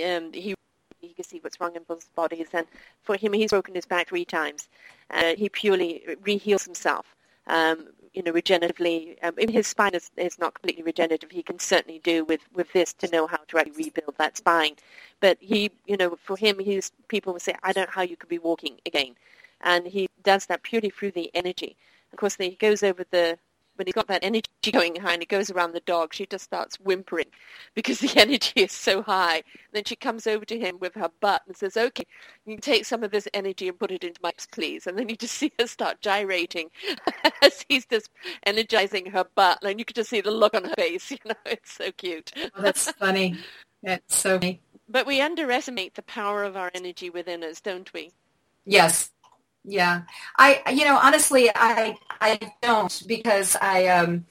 um, he he can see what's wrong in both bodies, and for him, he's broken his back three times. Uh, he purely reheals himself. Um, you know, regeneratively. Um, his spine is, is not completely regenerative. He can certainly do with, with this to know how to actually rebuild that spine. But he, you know, for him, he's, people will say, I don't know how you could be walking again. And he does that purely through the energy. Of course, then he goes over the when he's got that energy going high and he goes around the dog, she just starts whimpering because the energy is so high. then she comes over to him with her butt and says, okay, you can take some of this energy and put it into my please. And then you just see her start gyrating as he's just energizing her butt. And you can just see the look on her face. You know, it's so cute. Oh, that's funny. It's so funny. But we underestimate the power of our energy within us, don't we? Yes, yeah. I, you know, honestly, I, I don't because I, um,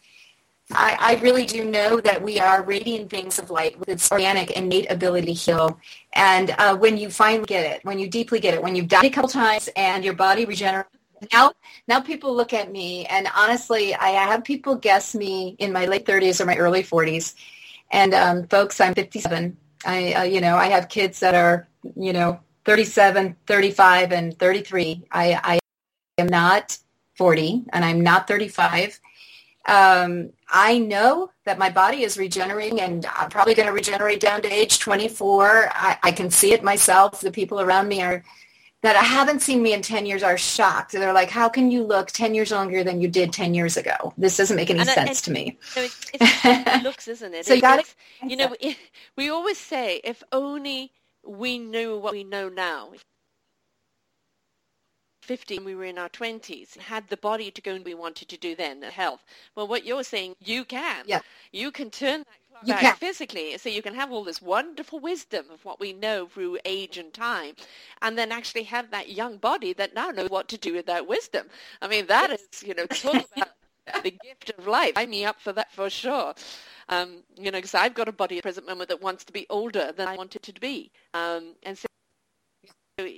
I, I really do know that we are radiant beings of light with its organic innate ability to heal. And uh, when you finally get it, when you deeply get it, when you've died a couple times and your body regenerates now now people look at me and honestly I have people guess me in my late 30s or my early 40s and um, folks I'm 57 I uh, you know I have kids that are you know 37 35 and 33 I, I am not 40 and I'm not 35 um, I know that my body is regenerating and I'm probably going to regenerate down to age 24. I, I, can see it myself. The people around me are that I haven't seen me in 10 years are shocked. They're like, how can you look 10 years longer than you did 10 years ago? This doesn't make any and, sense and, to me. So it's, looks, isn't it? so it, you, gotta, you know, it, we always say, if only we knew what we know now. 50 we were in our 20s had the body to go and we wanted to do then health. Well what you're saying you can. Yeah. You can turn that you back can. physically so you can have all this wonderful wisdom of what we know through age and time and then actually have that young body that now knows what to do with that wisdom. I mean that is you know talk about the gift of life. Sign me up for that for sure um, you know because i've got a body at the present moment that wants to be older than i wanted to be um, and so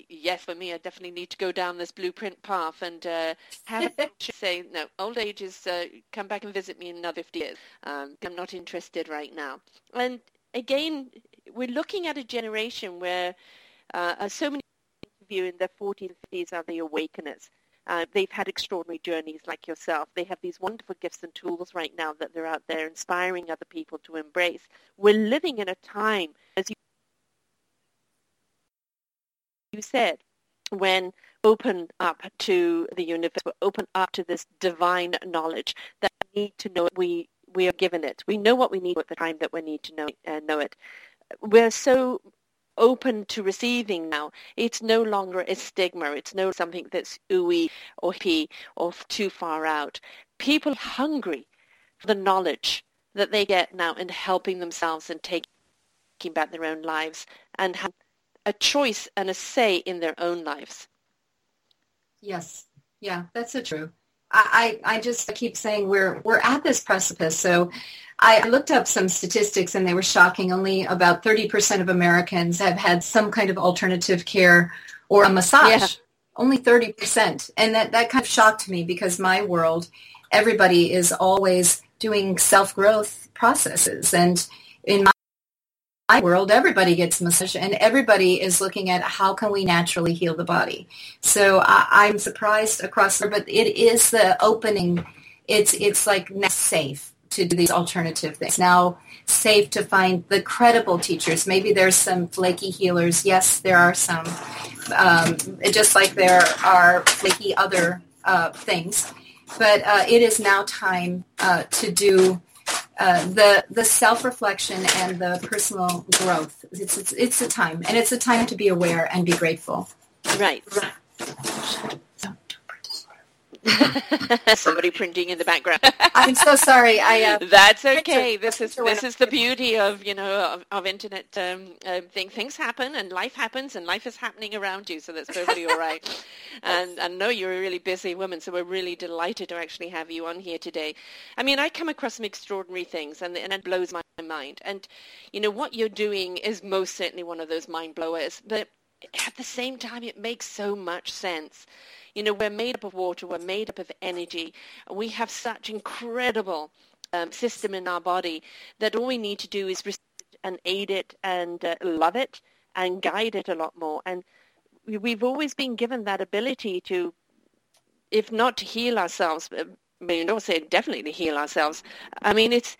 yes, for me, I definitely need to go down this blueprint path and uh, have a say, no, old age is, uh, come back and visit me in another 50 years. Um, I'm not interested right now. And again, we're looking at a generation where uh, so many of you in their 40s and 50s are the awakeners. Uh, they've had extraordinary journeys like yourself. They have these wonderful gifts and tools right now that they're out there inspiring other people to embrace. We're living in a time, as you you said, when open up to the universe, open up to this divine knowledge that we need to know we we are given it. We know what we need at the time that we need to know uh, know it. We're so open to receiving now. It's no longer a stigma. It's no something that's ooey or hippie or too far out. People are hungry for the knowledge that they get now in helping themselves and taking back their own lives and have a choice and a say in their own lives. Yes. Yeah, that's so true. I, I, I just keep saying we're we're at this precipice. So I looked up some statistics and they were shocking. Only about 30% of Americans have had some kind of alternative care or a massage. Yeah. Only 30%. And that, that kind of shocked me because my world, everybody is always doing self-growth processes. And in my world, everybody gets massage and everybody is looking at how can we naturally heal the body. So I, am surprised across there, but it is the opening. It's, it's like safe to do these alternative things. Now safe to find the credible teachers. Maybe there's some flaky healers. Yes, there are some. Um, just like there are flaky other uh, things. But uh, it is now time uh, to do uh, the the self reflection and the personal growth. It's, it's it's a time, and it's a time to be aware and be grateful. Right. Somebody printing in the background. I'm so sorry. I. Uh, That's okay. This is this is the beauty of you know of, of internet um, um, thing. Things happen and life happens and life is happening around you, so that's totally all right. and I know you're a really busy woman, so we're really delighted to actually have you on here today. I mean, I come across some extraordinary things, and and it blows my mind. And you know what you're doing is most certainly one of those mind blowers, but at the same time, it makes so much sense. You know, we're made up of water, we're made up of energy. We have such incredible um, system in our body that all we need to do is and aid it and uh, love it and guide it a lot more. And we've always been given that ability to, if not to heal ourselves, I mean, don't say definitely to heal ourselves. I mean, it's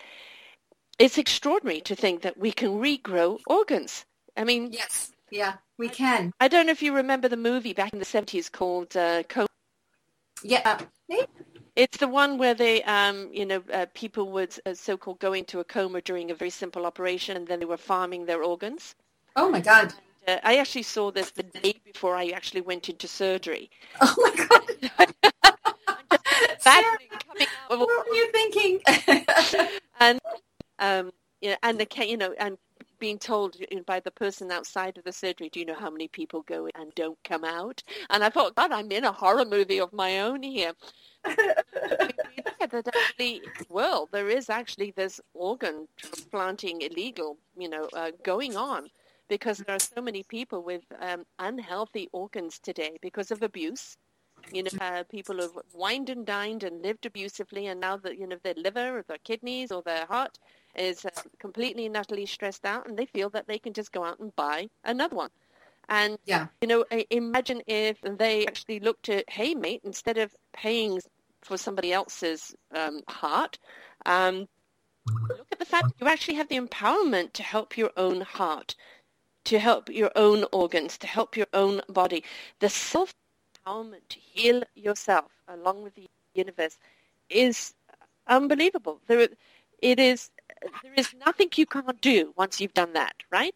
it's extraordinary to think that we can regrow organs. I mean, yes, yeah. We can. I don't know if you remember the movie back in the 70s called uh, Coma. Yeah. It's the one where they, um, you know, uh, people would uh, so-called go into a coma during a very simple operation and then they were farming their organs. Oh, my God. Uh, I actually saw this the day before I actually went into surgery. Oh, my God. Sarah, what were you thinking? and, um, you know, and the, you know, and being told by the person outside of the surgery, do you know how many people go and don't come out? And I thought, God, I'm in a horror movie of my own here. that actually, well, there is actually this organ transplanting illegal, you know, uh, going on because there are so many people with um, unhealthy organs today because of abuse You know, uh, people who've wined and dined and lived abusively, and now that you know their liver or their kidneys or their heart is uh, completely and utterly stressed out, and they feel that they can just go out and buy another one. And Yeah. you know, imagine if they actually looked at, hey, mate, instead of paying for somebody else's um, heart, um, look at the fact that you actually have the empowerment to help your own heart, to help your own organs, to help your own body. The self-empowerment to heal yourself along with the universe is unbelievable. There, it is, there is nothing you can't do once you've done that, right?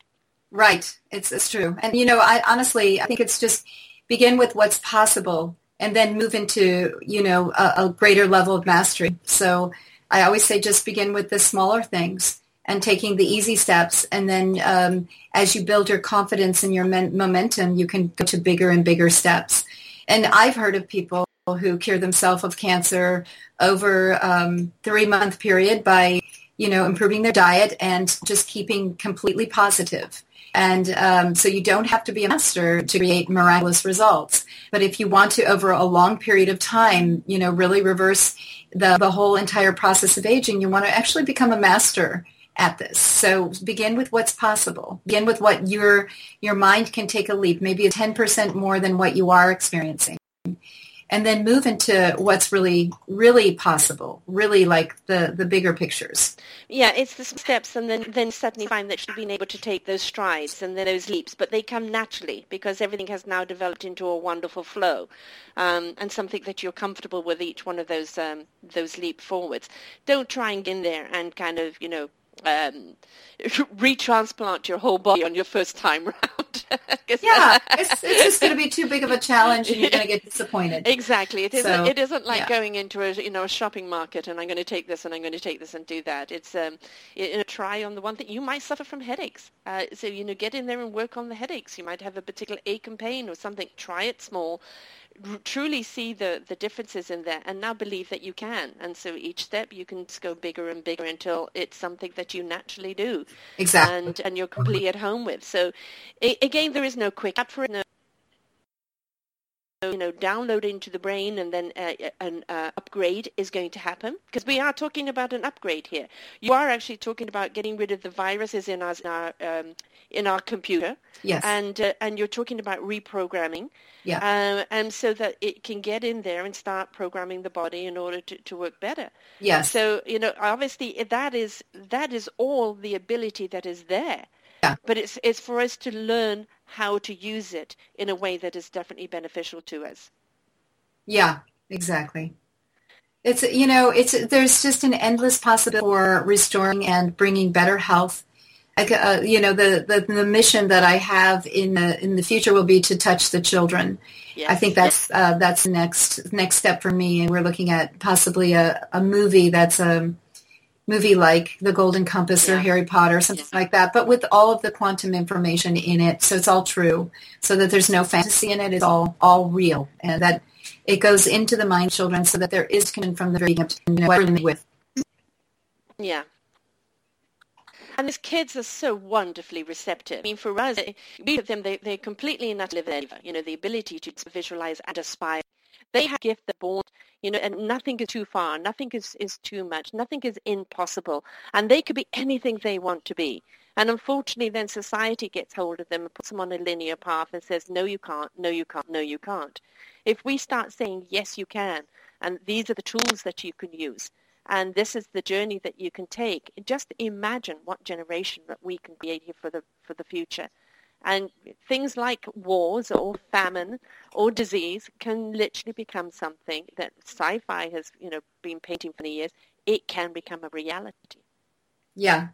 Right. It's it's true. And you know, I honestly I think it's just begin with what's possible and then move into, you know, a, a greater level of mastery. So I always say just begin with the smaller things and taking the easy steps and then um, as you build your confidence and your men- momentum, you can go to bigger and bigger steps. And I've heard of people who cure themselves of cancer over um, three month period by you know improving their diet and just keeping completely positive and um, so you don't have to be a master to create miraculous results. But if you want to, over a long period of time, you know, really reverse the, the whole entire process of aging, you want to actually become a master at this. So begin with what's possible. Begin with what your your mind can take a leap, maybe 10% more than what you are experiencing. And then move into what's really, really possible, really like the, the bigger pictures. Yeah, it's the steps, and then then suddenly find that you've been able to take those strides and then those leaps, but they come naturally because everything has now developed into a wonderful flow, um, and something that you're comfortable with each one of those um, those leap forwards. Don't try and get in there and kind of you know um, retransplant your whole body on your first time round. Yeah, it's, it's just going to be too big of a challenge and you're going to get disappointed. Exactly. It isn't. So, it isn't like yeah. going into a you know a shopping market and I'm going to take this and I'm going to take this and do that. It's um, you know, try on the one thing. You might suffer from headaches, uh, so you know get in there and work on the headaches. You might have a particular ache and pain or something. Try it small. R- truly see the the differences in there, and now believe that you can. And so each step you can just go bigger and bigger until it's something that you naturally do Exactly. and and you're completely at home with. So a- again, there is no quick cut for it. No, you know, download into the brain and then uh, an uh, upgrade is going to happen because we are talking about an upgrade here. You are actually talking about getting rid of the viruses in our in our, um, in our computer, Yes. and uh, and you're talking about reprogramming, Yeah. um, and so that it can get in there and start programming the body in order to, to work better. yes. So you know, obviously that is that is all the ability that is there. Yeah. But it's it's for us to learn how to use it in a way that is definitely beneficial to us. Yeah, exactly. It's you know, it's there's just an endless possibility for restoring and bringing better health. Like, uh, you know, the, the the mission that I have in the in the future will be to touch the children. Yes. I think that's uh, that's the next next step for me, and we're looking at possibly a, a movie that's a movie like The Golden Compass or Harry Potter, something like that, but with all of the quantum information in it, so it's all true, so that there's no fantasy in it. It's all all real, and that it goes into the mind of children, so that there is connection from the very beginning to know what we're dealing with. Yeah. And these kids are so wonderfully receptive. I mean, for us, we of them, they, they're completely and utterly live You know, the ability to visualize and aspire. They have a gift they're born, you know, and nothing is too far. Nothing is, is too much. Nothing is impossible. And they could be anything they want to be. And unfortunately, then society gets hold of them and puts them on a linear path and says, no, you can't, no, you can't, no, you can't. If we start saying, yes, you can, and these are the tools that you can use, and this is the journey that you can take. Just imagine what generation that we can create here for the for the future. And things like wars or famine or disease can literally become something that sci-fi has, you know, been painting for many years. It can become a reality. Yeah,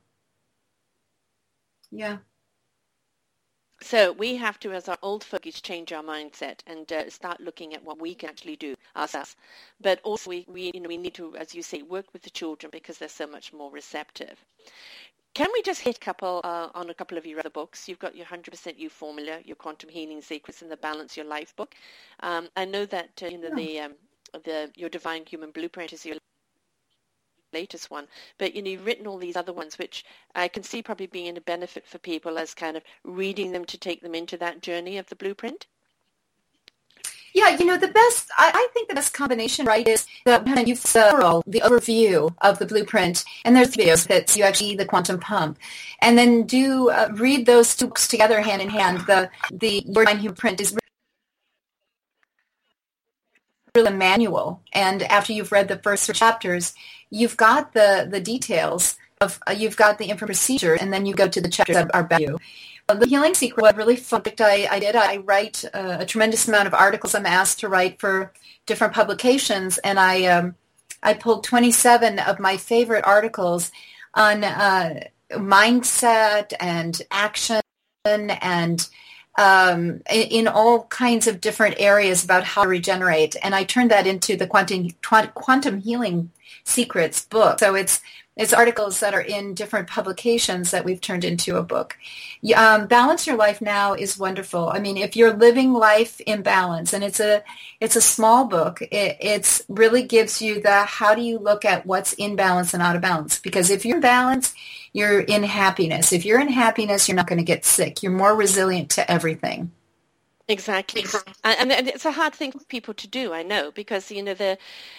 yeah, So we have to, as our old fogies, change our mindset and uh, start looking at what we can actually do ourselves. But also, we, we, you know, we need to, as you say, work with the children because they're so much more receptive. Can we just hit a couple uh, on a couple of your other books? You've got your 100% You formula, your Quantum Healing Secrets, and the Balance Your Life book. Um, I know that uh, you know the um, the your Divine Human Blueprint is your latest one, but you know you've written all these other ones, which I can see probably being a benefit for people as kind of reading them to take them into that journey of the blueprint. Yeah, you know, the best, I, I think the best combination, right, is that when you thorough, the overview of the blueprint, and there's videos that you actually the quantum pump, and then do uh, read those two books together hand in hand. The, the Your Mind Human Print is really a manual, and after you've read the first chapters, you've got the, the details of, uh, you've got the information procedure, and then you go to the chapters about you. The Healing Secret, what really fun I, I did, I write uh, a tremendous amount of articles I'm asked to write for different publications, and I um, I pulled 27 of my favorite articles on uh, mindset and action and um, in, all kinds of different areas about how to regenerate. And I turned that into the Quantum, Quantum Healing Secrets book. So it's it's articles that are in different publications that we've turned into a book. Um, balance your life now is wonderful. I mean, if you're living life in balance, and it's a it's a small book, it it's really gives you the how do you look at what's in balance and out of balance. Because if you're in balance, you're in happiness. If you're in happiness, you're not going to get sick. You're more resilient to everything. Exactly, and, and, it's a hard thing for people to do. I know because you know the,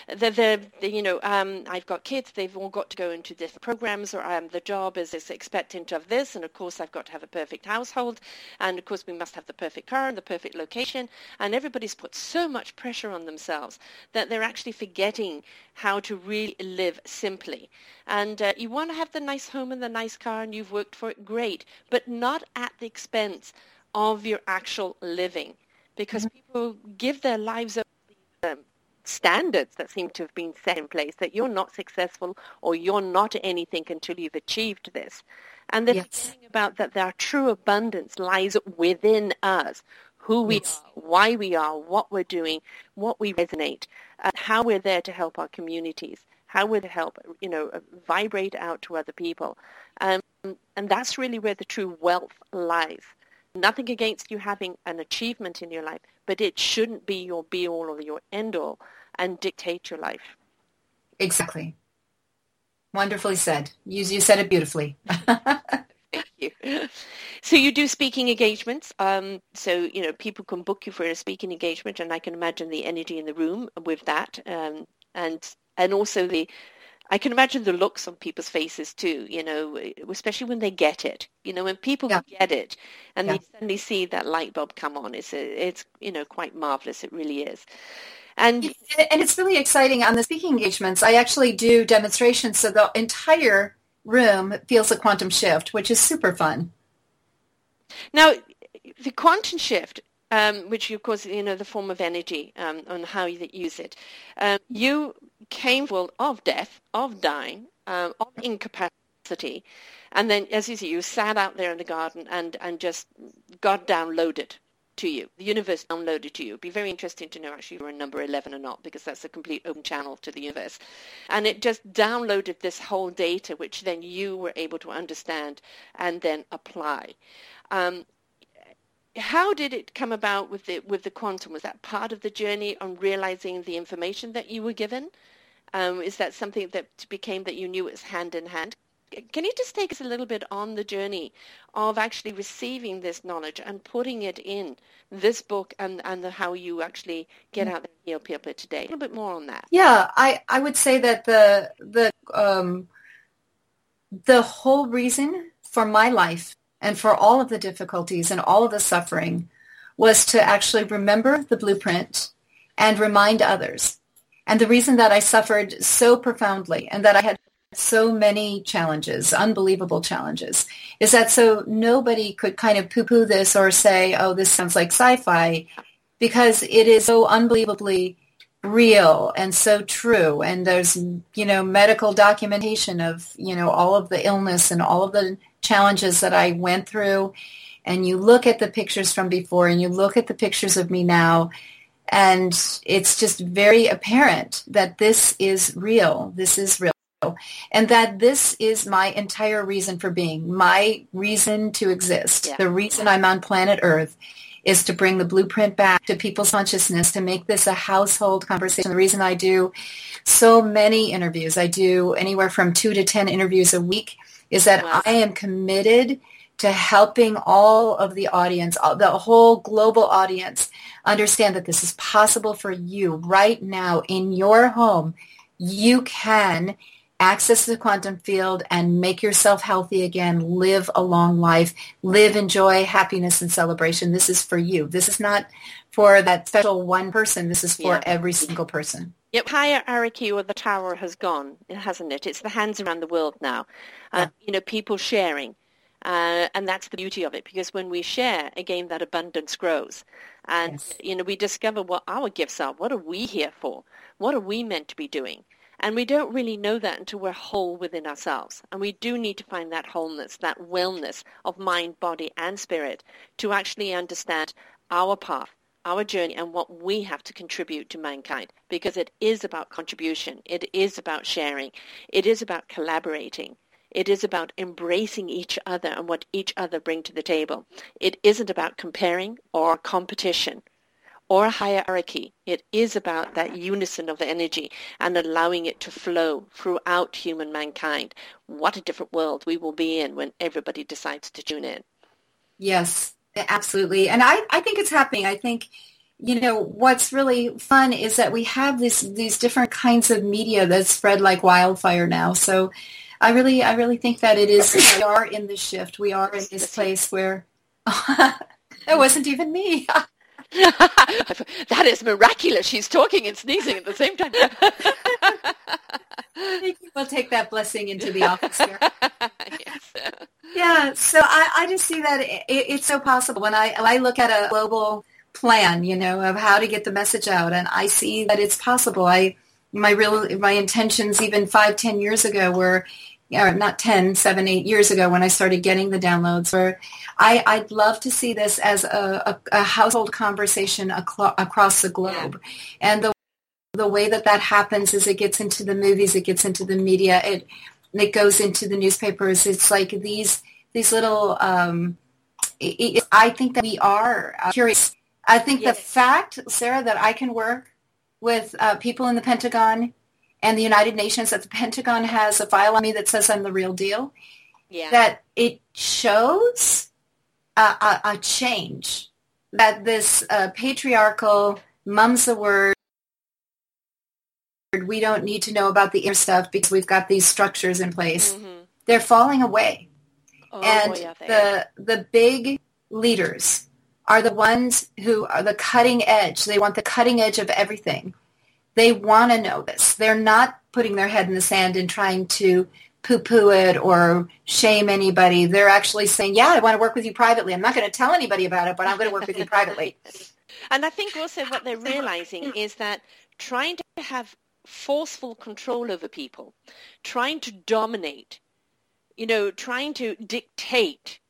the, the, the you know um, I've got kids. They've all got to go into different programs, or um, the job is, is expecting to have this, and of course I've got to have a perfect household, and of course we must have the perfect car and the perfect location, and everybody's put so much pressure on themselves that they're actually forgetting how to really live simply. And uh, you want to have the nice home and the nice car, and you've worked for it, great, but not at the expense of your actual living because mm-hmm. people give their lives up these um, standards that seem to have been set in place that you're not successful or you're not anything until you've achieved this. And the yes. thing about that our true abundance lies within us, who we yes. are, why we are, what we're doing, what we resonate, uh, how we're there to help our communities, how we're to help, you know, vibrate out to other people. Um, and that's really where the true wealth lies. Nothing against you having an achievement in your life, but it shouldn't be your be-all or your end-all and dictate your life. Exactly. Wonderfully said. You, you said it beautifully. Thank you. So you do speaking engagements. Um, so you know people can book you for a speaking engagement, and I can imagine the energy in the room with that, um, and and also the I can imagine the looks on people's faces too, you know, especially when they get it. You know, when people yeah. get it and yeah. they suddenly see that light bulb come on, it's, a, it's you know, quite marvelous. It really is. And, and it's really exciting on the speaking engagements. I actually do demonstrations so the entire room feels a quantum shift, which is super fun. Now, the quantum shift, um, which of course you know the form of energy um, on how you use it. Um, you came full of death, of dying, um, of incapacity, and then, as you see, you sat out there in the garden and and just God downloaded to you. The universe downloaded to you. It'd be very interesting to know actually if you were number 11 or not because that's a complete open channel to the universe. And it just downloaded this whole data which then you were able to understand and then apply. Um, how did it come about with the with the quantum? Was that part of the journey on realizing the information that you were given? Um, is that something that became that you knew was hand in hand? Can you just take us a little bit on the journey of actually receiving this knowledge and putting it in this book and, and the, how you actually get mm. out there and heal people today? A little bit more on that. Yeah, I, I would say that the the um, the whole reason for my life and for all of the difficulties and all of the suffering was to actually remember the blueprint and remind others. And the reason that I suffered so profoundly and that I had so many challenges, unbelievable challenges, is that so nobody could kind of poo-poo this or say, oh, this sounds like sci-fi, because it is so unbelievably real and so true. And there's, you know, medical documentation of, you know, all of the illness and all of the challenges that I went through. And you look at the pictures from before and you look at the pictures of me now, and it's just very apparent that this is real. This is real. And that this is my entire reason for being, my reason to exist. Yeah. The reason I'm on planet Earth is to bring the blueprint back to people's consciousness, to make this a household conversation. The reason I do so many interviews, I do anywhere from two to 10 interviews a week, is that wow. I am committed to helping all of the audience, the whole global audience, understand that this is possible for you right now in your home. You can access the quantum field and make yourself healthy again, live a long life, live in joy, happiness, and celebration. This is for you. This is not for that special one person. This is for yeah. every single person. Yep, higher hierarchy or the tower has gone, hasn't it? It's the hands around the world now. Uh, yeah. You know, people sharing. Uh, and that's the beauty of it because when we share, again, that abundance grows. And, yes. you know, we discover what our gifts are. What are we here for? What are we meant to be doing? And we don't really know that until we're whole within ourselves. And we do need to find that wholeness, that wellness of mind, body, and spirit to actually understand our path, our journey, and what we have to contribute to mankind. Because it is about contribution. It is about sharing. It is about collaborating. It is about embracing each other and what each other bring to the table. It isn't about comparing or competition or hierarchy. It is about that unison of energy and allowing it to flow throughout human mankind. What a different world we will be in when everybody decides to tune in. Yes, absolutely. And I, I think it's happening. I think, you know, what's really fun is that we have this, these different kinds of media that spread like wildfire now. So I really, I really think that it is, we are in this shift. We are in this place where it wasn't even me. that is miraculous. She's talking and sneezing at the same time. we'll take that blessing into the office here. yes. Yeah, so I, I just see that it, it's so possible. When I, I look at a global plan, you know, of how to get the message out, and I see that it's possible. I my real my intentions even five ten years ago were or not 10, 7, 8 years ago when I started getting the downloads. Or I, I'd love to see this as a, a, a household conversation aclo- across the globe. And the, the way that that happens is it gets into the movies, it gets into the media, it, it goes into the newspapers. It's like these, these little, um, it, it, I think that we are uh, curious. I think yes. the fact, Sarah, that I can work with uh, people in the Pentagon and the United Nations that the Pentagon has a file on me that says I'm the real deal. Yeah. That it shows a, a, a change that this uh, patriarchal mum's the word we don't need to know about the inner stuff because we've got these structures in place. Mm-hmm. They're falling away. Oh, and yeah, the the big leaders are the ones who are the cutting edge. They want the cutting edge of everything. They want to know this. They're not putting their head in the sand and trying to poo-poo it or shame anybody. They're actually saying, yeah, I want to work with you privately. I'm not going to tell anybody about it, but I'm going to work with you privately. And I think also what they're realizing is that trying to have forceful control over people, trying to dominate, you know, trying to dictate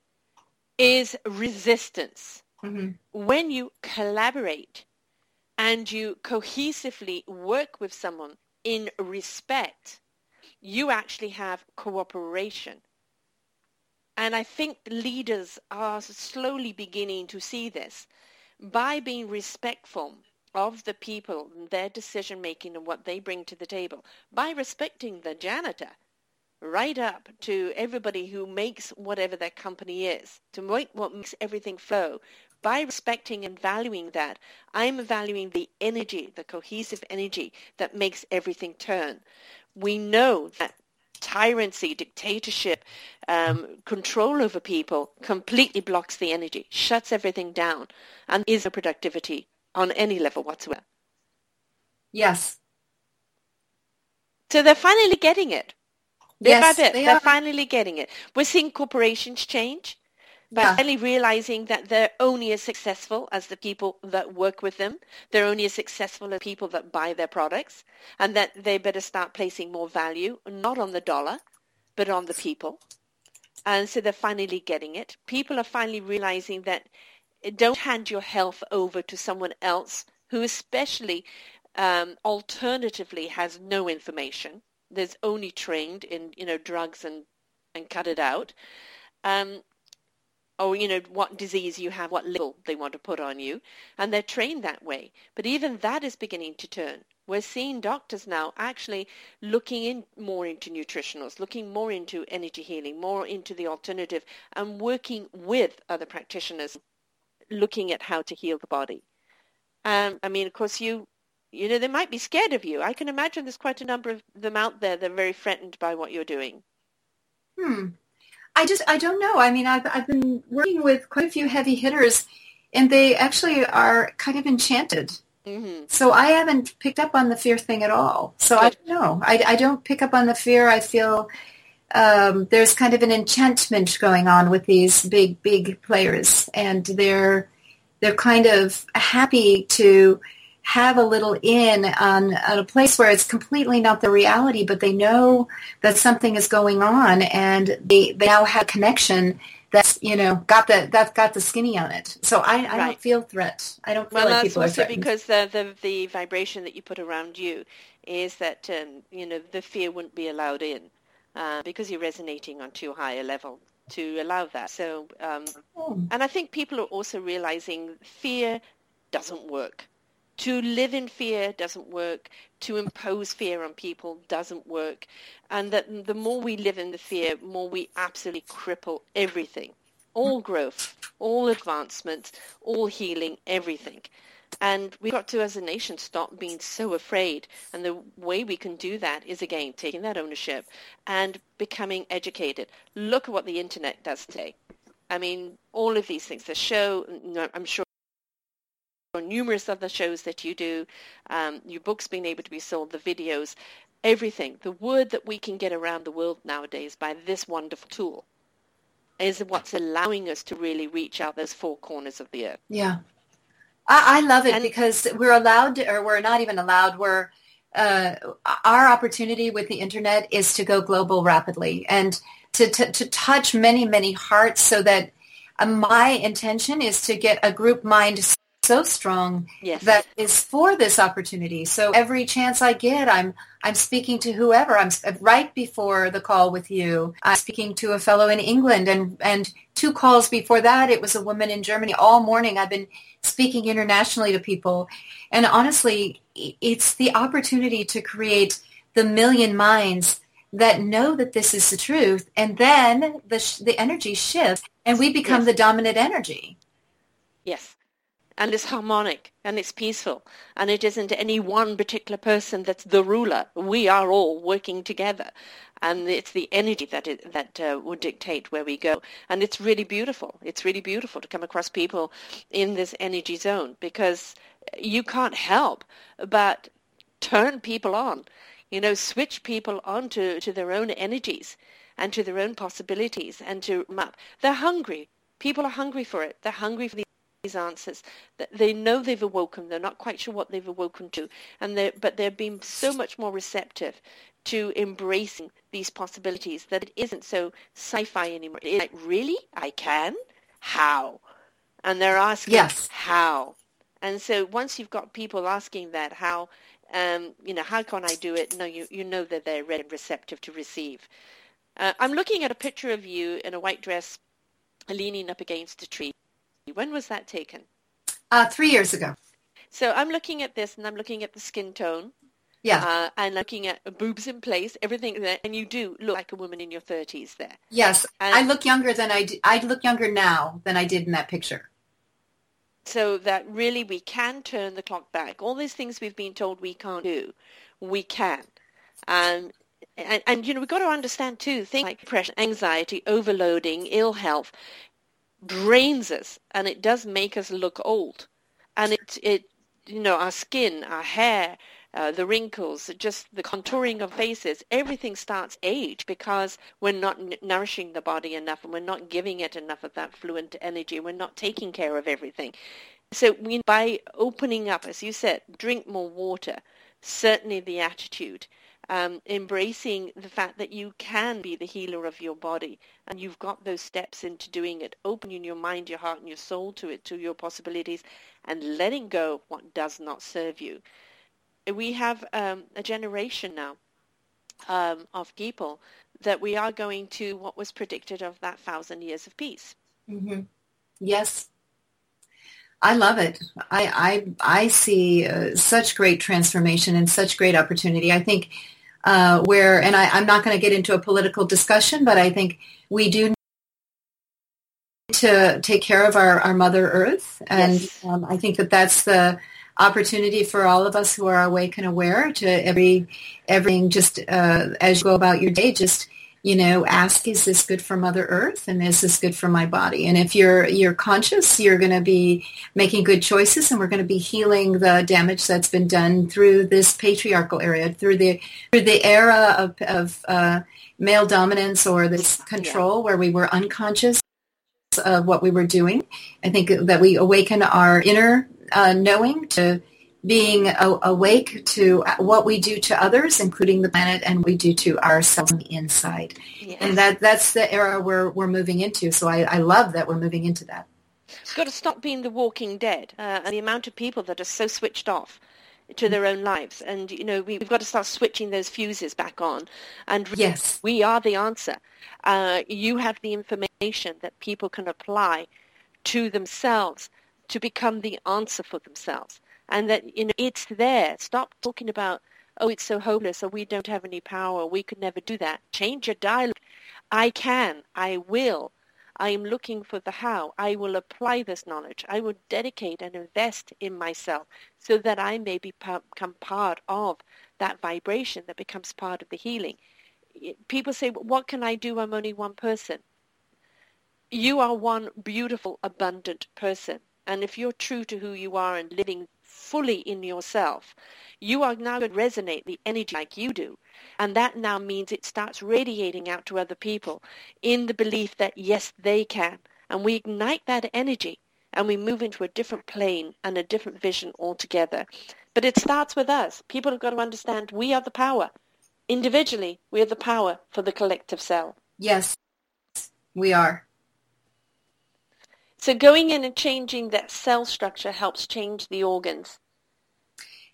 is resistance. Mm-hmm. When you collaborate, and you cohesively work with someone in respect, you actually have cooperation. And I think leaders are slowly beginning to see this by being respectful of the people, their decision making and what they bring to the table, by respecting the janitor right up to everybody who makes whatever their company is, to make what makes everything flow, by respecting and valuing that, I'm valuing the energy, the cohesive energy that makes everything turn. We know that tyranny, dictatorship, um, control over people completely blocks the energy, shuts everything down, and is no productivity on any level whatsoever. Yes. So they're finally getting it. Bit yes, by bit, they are finally getting it. We're seeing corporations change but yeah. finally realizing that they're only as successful as the people that work with them. They're only as successful as people that buy their products and that they better start placing more value, not on the dollar, but on the people. And so they're finally getting it. People are finally realizing that don't hand your health over to someone else who especially um, alternatively has no information. There's only trained in, you know, drugs and, and cut it out. Um, or you know what disease you have, what label they want to put on you, and they're trained that way. But even that is beginning to turn. We're seeing doctors now actually looking in more into nutritionals, looking more into energy healing, more into the alternative, and working with other practitioners, looking at how to heal the body. Um, I mean, of course, you you know they might be scared of you. I can imagine there's quite a number of them out there that are very threatened by what you're doing. Hmm. I just I don't know. I mean, I've I've been working with quite a few heavy hitters, and they actually are kind of enchanted Mm-hmm. So I haven't picked up on the fear thing at all. So I don't know. I, I don't pick up on the fear. I feel um, there's kind of an enchantment going on with these big, big players, and they're they're kind of happy to have a little in on, on a place where it's completely not the reality, but they know that something is going on, and they, they now have a connection that's you know got the that's got the skinny on it. So I, I right. don't feel threat. I don't feel well, like people are threatened. because the, the the vibration that you put around you is that um, you know the fear wouldn't be allowed in uh, because you're resonating on too high a level to allow that. So um, oh. and I think people are also realizing fear doesn't work. To live in fear doesn't work. To impose fear on people doesn't work. And that the more we live in the fear, more we absolutely cripple everything. All growth, all advancement, all healing, everything. And we've got to, as a nation, stop being so afraid. And the way we can do that is, again, taking that ownership and becoming educated. Look at what the Internet does today. I mean, all of these things, the show, I'm sure numerous other shows that you do, um, your books being able to be sold, the videos, everything. The word that we can get around the world nowadays by this wonderful tool is what's allowing us to really reach out those four corners of the earth. Yeah. I, I love it and, because we're allowed to, or we're not even allowed, we're uh, our opportunity with the internet is to go global rapidly and to, to, to touch many, many hearts so that uh, my intention is to get a group mind so strong yes. that is for this opportunity. So every chance I get, I'm I'm speaking to whoever. I'm right before the call with you. I'm speaking to a fellow in England, and and two calls before that, it was a woman in Germany. All morning, I've been speaking internationally to people, and honestly, it's the opportunity to create the million minds that know that this is the truth, and then the the energy shifts, and we become yes. the dominant energy. Yes and it's harmonic and it's peaceful and it isn't any one particular person that's the ruler. We are all working together and it's the energy that it, that uh, would dictate where we go. And it's really beautiful. It's really beautiful to come across people in this energy zone because you can't help but turn people on, you know, switch people on to, to their own energies and to their own possibilities and to map. They're hungry. People are hungry for it. They're hungry for the these answers. They know they've awoken. They're not quite sure what they've awoken to, and they're, but they're being so much more receptive to embracing these possibilities that it isn't so sci-fi anymore. It's like, really? I can? How? And they're asking, yes. how? And so once you've got people asking that, how, um, you know, how can I do it? No, you, you know that they're ready and receptive to receive. Uh, I'm looking at a picture of you in a white dress leaning up against a tree. When was that taken? Uh, three years ago. So I'm looking at this and I'm looking at the skin tone. Yeah. Uh, and looking at boobs in place, everything there, and you do look like a woman in your 30s there. Yes, and I look younger than I do, I look younger now than I did in that picture. So that really we can turn the clock back. All these things we've been told we can't do, we can. Um, and, and, you know, we've got to understand too, things like depression, anxiety, overloading, ill health, drains us and it does make us look old. And it, it you know, our skin, our hair, uh, the wrinkles, just the contouring of faces, everything starts age because we're not n- nourishing the body enough and we're not giving it enough of that fluent energy. We're not taking care of everything. So we, by opening up, as you said, drink more water, certainly the attitude, um, embracing the fact that you can be the healer of your body and you've got those steps into doing it, opening your mind, your heart, and your soul to it, to your possibilities, and letting go of what does not serve you. We have um, a generation now um, of people that we are going to what was predicted of that thousand years of peace. Mm-hmm. Yes. I love it. I I, I see uh, such great transformation and such great opportunity. I think uh, where, and I, I'm not going to get into a political discussion, but I think we do to take care of our, our Mother Earth. And yes. um, I think that that's the opportunity for all of us who are awake and aware to every everything just uh, as you go about your day, just you know, ask, is this good for Mother Earth and is this good for my body? And if you're you're conscious, you're going to be making good choices and we're going to be healing the damage that's been done through this patriarchal area, through the through the era of, of uh, male dominance or this control yeah. where we were unconscious of what we were doing. I think that we awaken our inner uh, knowing to being a- awake to what we do to others, including the planet, and we do to ourselves on the inside. And that that's the era we're we're moving into. So I, I love that we're moving into that. We've got to stop being the walking dead uh, and the amount of people that are so switched off to their own lives. And, you know, we, have got to start switching those fuses back on. And yes. we are the answer. Uh, you have the information that people can apply to themselves to become the answer for themselves. And that, you know, it's there. Stop talking about, oh, it's so hopeless, or we don't have any power, we could never do that. Change your dialogue. I can. I will. I am looking for the how. I will apply this knowledge. I will dedicate and invest in myself so that I may become part of that vibration that becomes part of the healing. People say, what can I do? I'm only one person. You are one beautiful, abundant person. And if you're true to who you are and living fully in yourself, you are now going to resonate the energy like you do. And that now means it starts radiating out to other people in the belief that yes, they can. And we ignite that energy and we move into a different plane and a different vision altogether. But it starts with us. People have got to understand we are the power. Individually, we are the power for the collective cell. Yes, we are. So going in and changing that cell structure helps change the organs.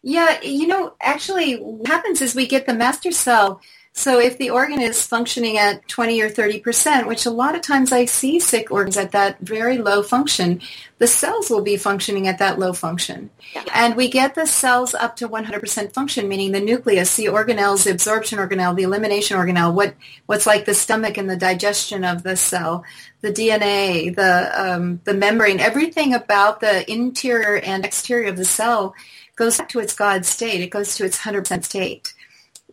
Yeah, you know, actually what happens is we get the master cell. So if the organ is functioning at 20 or 30%, which a lot of times I see sick organs at that very low function, the cells will be functioning at that low function. Yeah. And we get the cells up to 100% function, meaning the nucleus, the organelles, the absorption organelle, the elimination organelle, what, what's like the stomach and the digestion of the cell, the DNA, the, um, the membrane, everything about the interior and exterior of the cell goes back to its God state. It goes to its 100% state.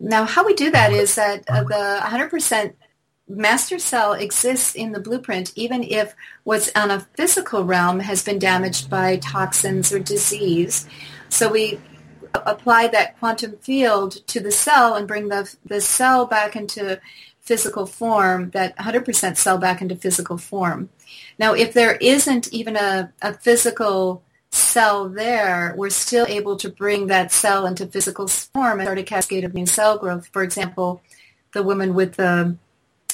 Now, how we do that is that uh, the 100% master cell exists in the blueprint even if what's on a physical realm has been damaged by toxins or disease. So we apply that quantum field to the cell and bring the, the cell back into physical form, that 100% cell back into physical form. Now, if there isn't even a, a physical cell there, we're still able to bring that cell into physical form and start a cascade of new cell growth. For example, the woman with the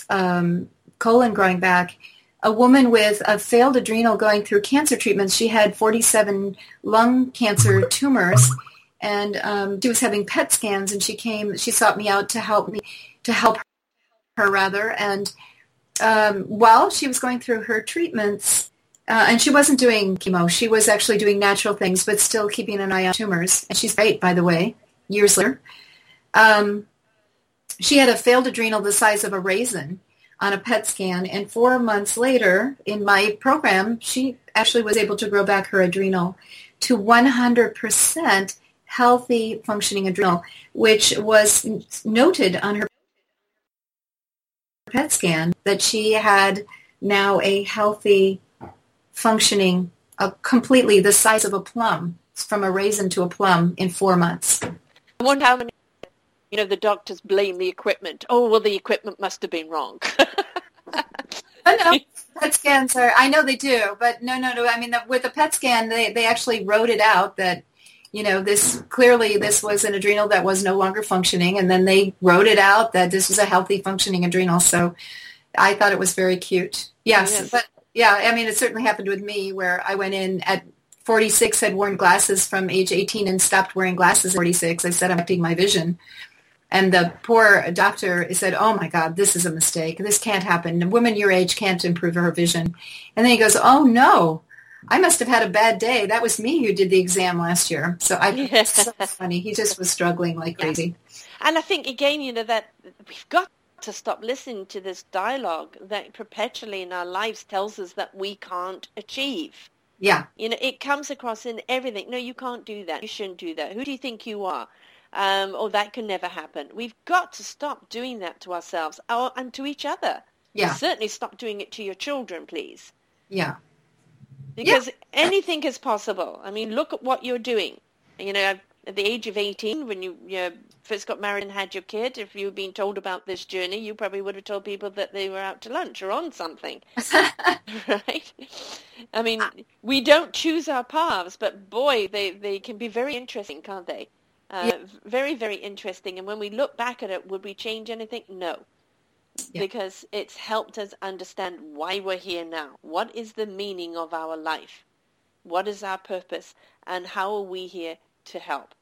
um, colon growing back, a woman with a failed adrenal going through cancer treatments. She had 47 lung cancer tumors, and um, she was having PET scans. And she came, she sought me out to help me, to help her rather. And um, while she was going through her treatments, uh, and she wasn't doing chemo. She was actually doing natural things, but still keeping an eye on tumors. And she's great, by the way, years later. Um, she had a failed adrenal the size of a raisin on a PET scan. And four months later, in my program, she actually was able to grow back her adrenal to 100% healthy functioning adrenal, which was noted on her PET scan that she had now a healthy functioning uh, completely the size of a plum, from a raisin to a plum in four months. I wonder how many, you know, the doctors blame the equipment. Oh, well, the equipment must have been wrong. oh, no, PET scans are, I know they do, but no, no, no. I mean, the, with the PET scan, they, they actually wrote it out that, you know, this clearly this was an adrenal that was no longer functioning. And then they wrote it out that this was a healthy functioning adrenal. So I thought it was very cute. Yes, yes. but yeah, I mean, it certainly happened with me where I went in at 46, had worn glasses from age 18 and stopped wearing glasses at 46. I said I'm affecting my vision. And the poor doctor said, oh my God, this is a mistake. This can't happen. A woman your age can't improve her vision. And then he goes, oh no, I must have had a bad day. That was me who did the exam last year. So I, yeah. so funny. He just was struggling like crazy. And I think again, you know, that we've got to stop listening to this dialogue that perpetually in our lives tells us that we can't achieve. Yeah. You know, it comes across in everything. No, you can't do that. You shouldn't do that. Who do you think you are? Um, or that can never happen. We've got to stop doing that to ourselves or, and to each other. Yeah. certainly stop doing it to your children, please. Yeah. Because yeah. anything is possible. I mean, look at what you're doing. You know, at the age of 18, when you, you first got married and had your kid, if you'd been told about this journey, you probably would have told people that they were out to lunch or on something. right? I mean, we don't choose our paths, but boy, they, they can be very interesting, can't they? Uh, yeah. Very, very interesting. And when we look back at it, would we change anything? No. Yeah. Because it's helped us understand why we're here now. What is the meaning of our life? What is our purpose? And how are we here to help?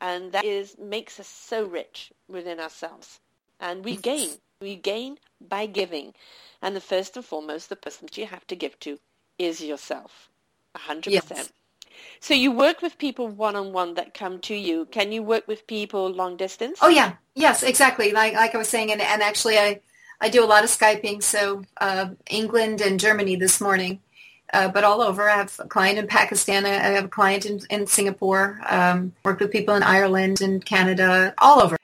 And that is makes us so rich within ourselves. And we gain. We gain by giving. And the first and foremost, the person that you have to give to is yourself. A hundred percent. Yes. So you work with people one-on-one that come to you. Can you work with people long distance? Oh yeah, yes, exactly. Like like I was saying, and, and actually I I do a lot of skyping. So uh, England and Germany this morning, uh, but all over. I have a client in Pakistan. I have a client in, in Singapore. Um, worked with people in Ireland and Canada, all over.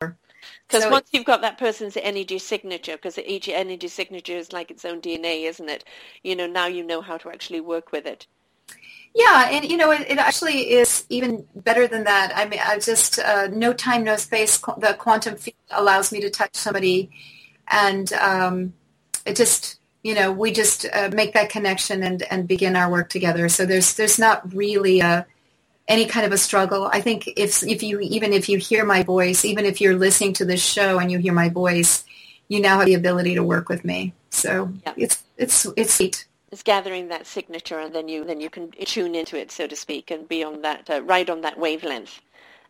Because so once you've got that person's energy signature, because each energy signature is like its own DNA, isn't it? You know, now you know how to actually work with it. Yeah, and you know, it, it actually is even better than that. I mean, I just uh, no time, no space. The quantum field allows me to touch somebody, and um, it just you know, we just uh, make that connection and, and begin our work together. So there's there's not really a, any kind of a struggle. I think if if you even if you hear my voice, even if you're listening to this show and you hear my voice, you now have the ability to work with me. So yeah. it's it's it's sweet. It's gathering that signature, and then you then you can tune into it, so to speak, and be on that uh, ride on that wavelength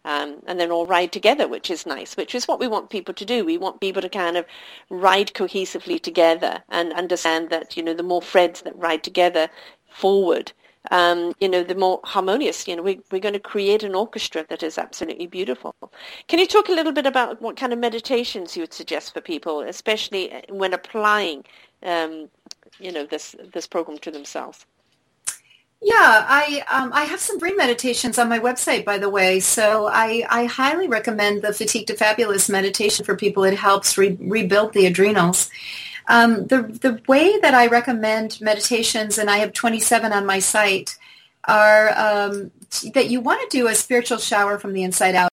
um, and then all ride together, which is nice, which is what we want people to do. We want people to kind of ride cohesively together and understand that, you know, the more threads that ride together forward, um, you know, the more harmonious, you know, we, we're going to create an orchestra that is absolutely beautiful. Can you talk a little bit about what kind of meditations you would suggest for people, especially when applying, um, you know, this, this program to themselves? Yeah, I um, I have some brain meditations on my website, by the way. So I, I highly recommend the Fatigue to Fabulous meditation for people. It helps re- rebuild the adrenals. Um, the the way that I recommend meditations, and I have 27 on my site, are um, that you want to do a spiritual shower from the inside out.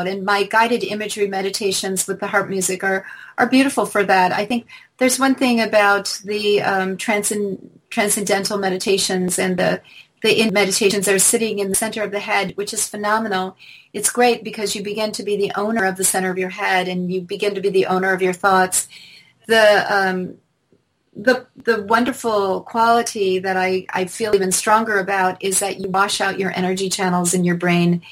And my guided imagery meditations with the harp music are are beautiful for that. I think there's one thing about the um, transcend transcendental meditations and the the in meditations are sitting in the center of the head, which is phenomenal. It's great because you begin to be the owner of the center of your head and you begin to be the owner of your thoughts. The um, the the wonderful quality that I, I feel even stronger about is that you wash out your energy channels in your brain,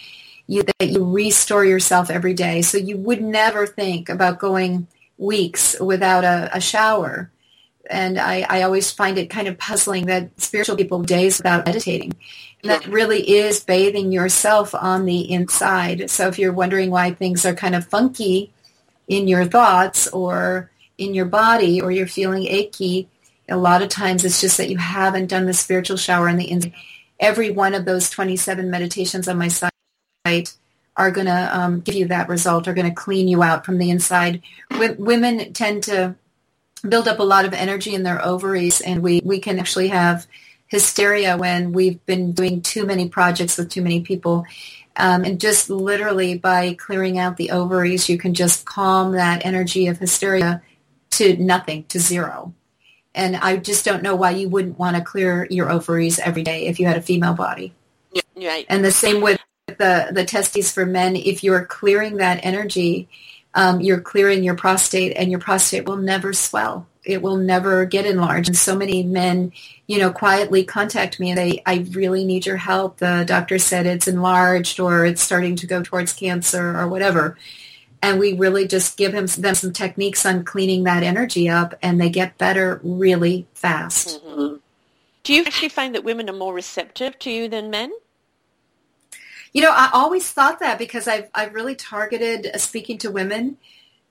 you, that you restore yourself every day. So you would never think about going weeks without a, a shower and I, I always find it kind of puzzling that spiritual people days without meditating. And that really is bathing yourself on the inside. So if you're wondering why things are kind of funky in your thoughts or in your body or you're feeling achy, a lot of times it's just that you haven't done the spiritual shower on the inside. Every one of those 27 meditations on my site are going to um, give you that result, are going to clean you out from the inside. W- women tend to build up a lot of energy in their ovaries and we, we can actually have hysteria when we've been doing too many projects with too many people. Um, and just literally by clearing out the ovaries, you can just calm that energy of hysteria to nothing, to zero. And I just don't know why you wouldn't want to clear your ovaries every day if you had a female body. Right. And the same with the, the testes for men. If you're clearing that energy, um, you're clearing your prostate and your prostate will never swell. it will never get enlarged. And so many men, you know, quietly contact me and they, I really need your help. The doctor said it's enlarged or it's starting to go towards cancer or whatever. And we really just give him them some techniques on cleaning that energy up and they get better really fast. Mm-hmm. Do you actually find that women are more receptive to you than men? You know, I always thought that because I've, I've really targeted uh, speaking to women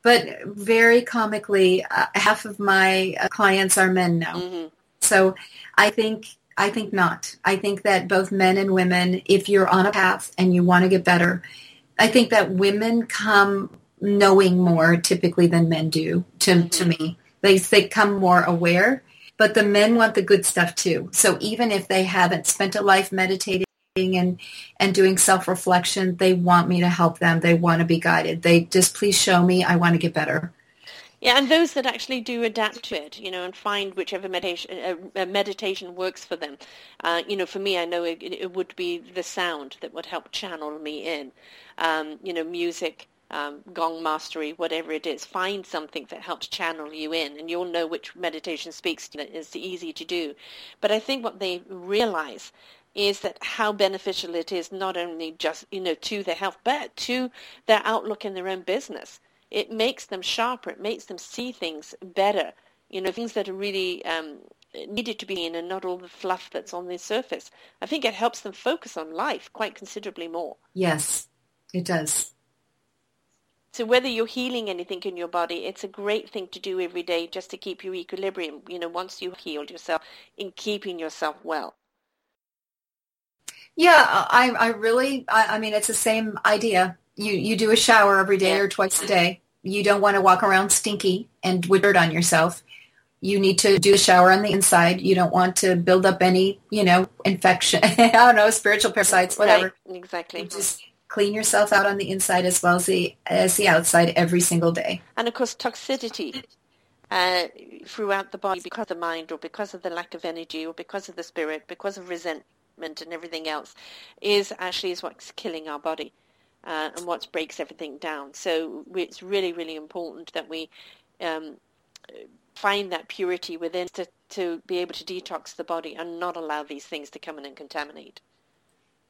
but very comically, uh, half of my uh, clients are men now. Mm-hmm. So I think I think not. I think that both men and women, if you're on a path and you want to get better, I think that women come knowing more typically than men do to, mm-hmm. to me. They, they come more aware, but the men want the good stuff too. So even if they haven't spent a life meditating and and doing self-reflection they want me to help them. They want to be guided. They just please show me. I want to get better. Yeah and those that actually do adapt to it you know and find whichever meditation uh, meditation works for them. Uh, you know for me i know it, it, would be the sound that would help channel me in. Um, you know music um, gong mastery, whatever it is, find something that helps channel you in, and you'll know which meditation speaks to you. It's easy to do. But I think what they realize is that how beneficial it is not only just you know to their health but to their outlook in their own business. It makes them sharper. It makes them see things better. You know things that are really um, needed to be in and not all the fluff that's on the surface. I think it helps them focus on life quite considerably more. Yes it does. So whether you're healing anything in your body, it's a great thing to do every day just to keep your equilibrium, you know, once you've healed yourself in keeping yourself well. Yeah, I, I really, I, I mean, it's the same idea. You, you do a shower every day or twice a day. You don't want to walk around stinky and with dirt on yourself. You need to do a shower on the inside. You don't want to build up any, you know, infection. I don't know, spiritual parasites, whatever. Right, exactly. You just clean yourself out on the inside as well as the as the outside every single day. And of course, toxicity uh, throughout the body because of the mind or because of the lack of energy or because of the spirit, because of resentment and everything else is actually is what's killing our body uh, and what breaks everything down. So it's really, really important that we um, find that purity within to, to be able to detox the body and not allow these things to come in and contaminate.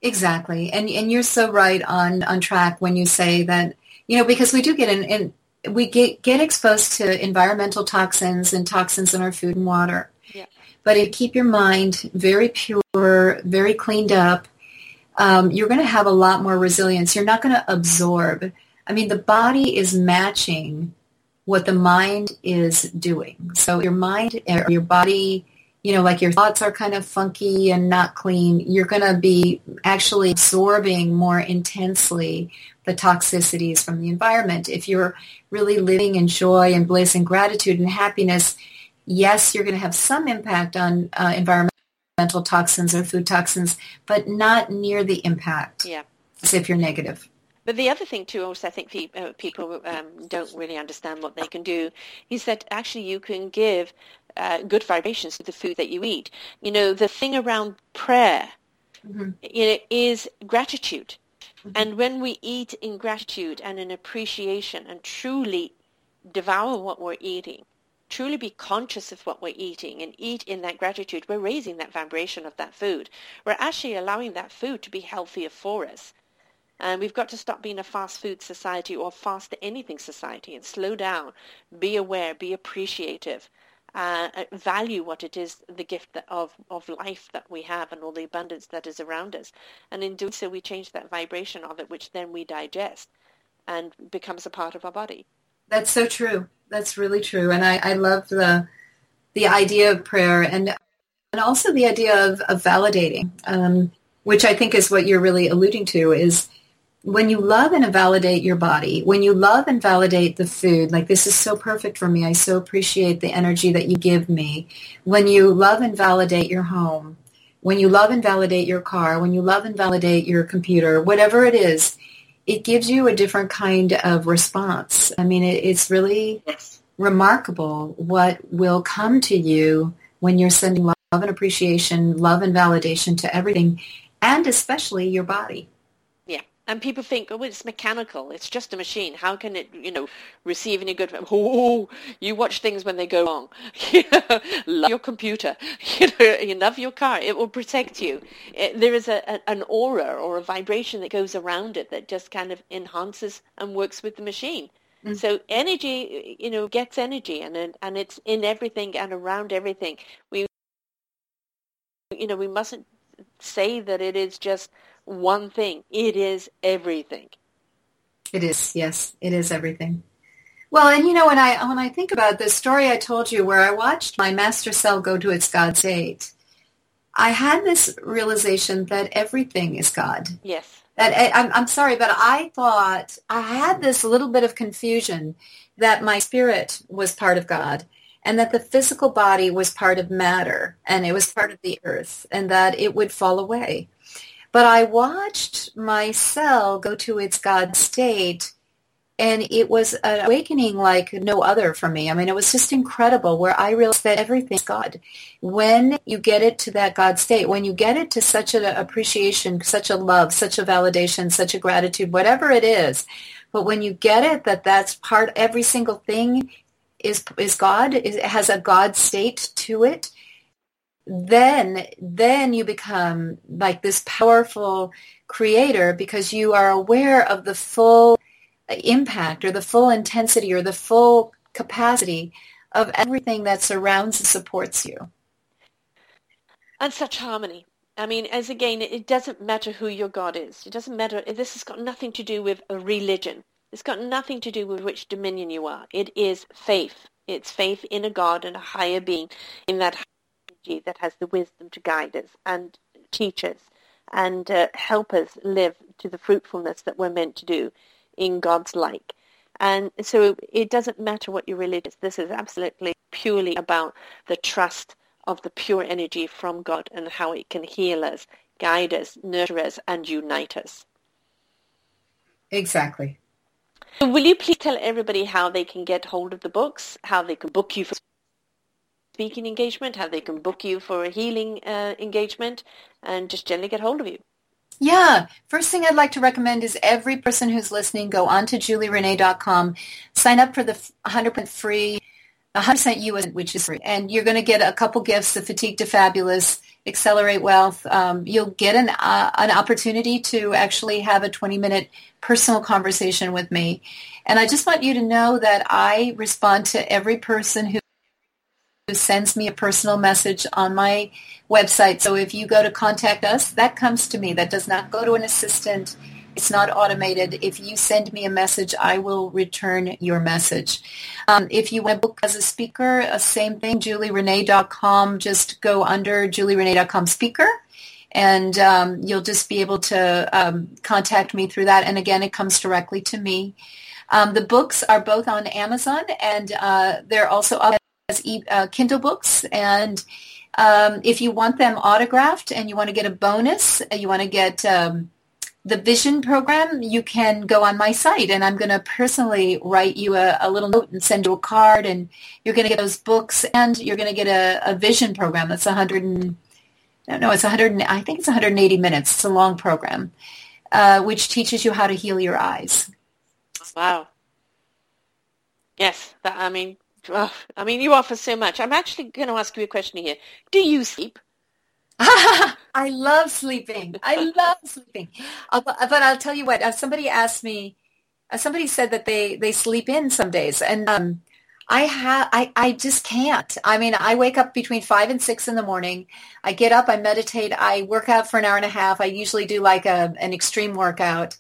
Exactly. And and you're so right on, on track when you say that, you know, because we do get in, in we get, get exposed to environmental toxins and toxins in our food and water. But if you keep your mind very pure very cleaned up, um, you're going to have a lot more resilience. You're not going to absorb. I mean, the body is matching what the mind is doing. So your mind or your body, you know, like your thoughts are kind of funky and not clean, you're going to be actually absorbing more intensely the toxicities from the environment. If you're really living in joy and bliss and gratitude and happiness, yes, you're going to have some impact on uh, environment mental toxins or food toxins, but not near the impact yeah. as if you're negative. But the other thing too, also I think uh, people um, don't really understand what they can do, is that actually you can give uh, good vibrations to the food that you eat. You know, the thing around prayer mm-hmm. you know, is gratitude. Mm-hmm. And when we eat in gratitude and in appreciation and truly devour what we're eating, truly be conscious of what we're eating and eat in that gratitude, we're raising that vibration of that food. We're actually allowing that food to be healthier for us. And we've got to stop being a fast food society or fast anything society and slow down, be aware, be appreciative, uh, value what it is, the gift that, of, of life that we have and all the abundance that is around us. And in doing so, we change that vibration of it, which then we digest and becomes a part of our body. That's so true. That's really true. And I, I love the the idea of prayer and and also the idea of, of validating, um, which I think is what you're really alluding to is when you love and validate your body, when you love and validate the food, like this is so perfect for me. I so appreciate the energy that you give me. When you love and validate your home, when you love and validate your car, when you love and validate your computer, whatever it is, it gives you a different kind of response. I mean, it, it's really yes. remarkable what will come to you when you're sending love and appreciation, love and validation to everything, and especially your body. And people think, oh, it's mechanical. It's just a machine. How can it, you know, receive any good? Oh, you watch things when they go wrong. You know, love your computer. You know, you love your car. It will protect you. It, there is a, a, an aura or a vibration that goes around it that just kind of enhances and works with the machine. Mm. So energy, you know, gets energy, and and it's in everything and around everything. We, you know, we mustn't say that it is just one thing. It is everything. It is, yes, it is everything. Well, and you know, when I when I think about the story I told you, where I watched my master cell go to its God state, I had this realization that everything is God. Yes. That I, I'm, I'm sorry, but I thought I had this little bit of confusion that my spirit was part of God and that the physical body was part of matter and it was part of the earth and that it would fall away. But I watched my cell go to its God state and it was an awakening like no other for me. I mean, it was just incredible where I realized that everything's God. When you get it to that God state, when you get it to such an appreciation, such a love, such a validation, such a gratitude, whatever it is, but when you get it that that's part, every single thing is is God, is, has a God state to it, then then you become like this powerful creator because you are aware of the full impact or the full intensity or the full capacity of everything that surrounds and supports you. And such harmony. I mean, as again, it doesn't matter who your God is. It doesn't matter. This has got nothing to do with a religion. It's got nothing to do with which dominion you are. It is faith. It's faith in a God and a higher being, in that energy that has the wisdom to guide us and teach us and uh, help us live to the fruitfulness that we're meant to do in God's like. And so it doesn't matter what your religion is. This is absolutely purely about the trust of the pure energy from God and how it can heal us, guide us, nurture us, and unite us. Exactly. Will you please tell everybody how they can get hold of the books, how they can book you for speaking engagement, how they can book you for a healing uh, engagement, and just generally get hold of you? Yeah. First thing I'd like to recommend is every person who's listening, go on to julierenee.com, sign up for the 100% free, 100% US, which is free. And you're going to get a couple gifts, the Fatigue to Fabulous, Accelerate Wealth. Um, you'll get an, uh, an opportunity to actually have a 20-minute personal conversation with me. And I just want you to know that I respond to every person who sends me a personal message on my website. So if you go to contact us, that comes to me. That does not go to an assistant. It's not automated. If you send me a message, I will return your message. Um, if you want to book as a speaker, uh, same thing, julierenee.com. Just go under julierenee.com speaker and um, you'll just be able to um, contact me through that. And again, it comes directly to me. Um, the books are both on Amazon and uh, they're also up as e- uh, Kindle books. And um, if you want them autographed and you want to get a bonus, uh, you want to get um, the Vision program, you can go on my site and I'm going to personally write you a, a, little note and send you a card and you're going to get those books and you're going to get a, a Vision program that's 100 and, no, no, it's 100, I think it's 180 minutes. It's a long program, uh, which teaches you how to heal your eyes. Wow. Yes, that, I mean, oh, I mean, you offer so much. I'm actually going to ask you a question here. Do you sleep? I love sleeping. I love sleeping. but I'll tell you what. Uh, somebody asked me. Uh, somebody said that they they sleep in some days, and um, I have. I I just can't. I mean, I wake up between five and six in the morning. I get up. I meditate. I work out for an hour and a half. I usually do like a an extreme workout,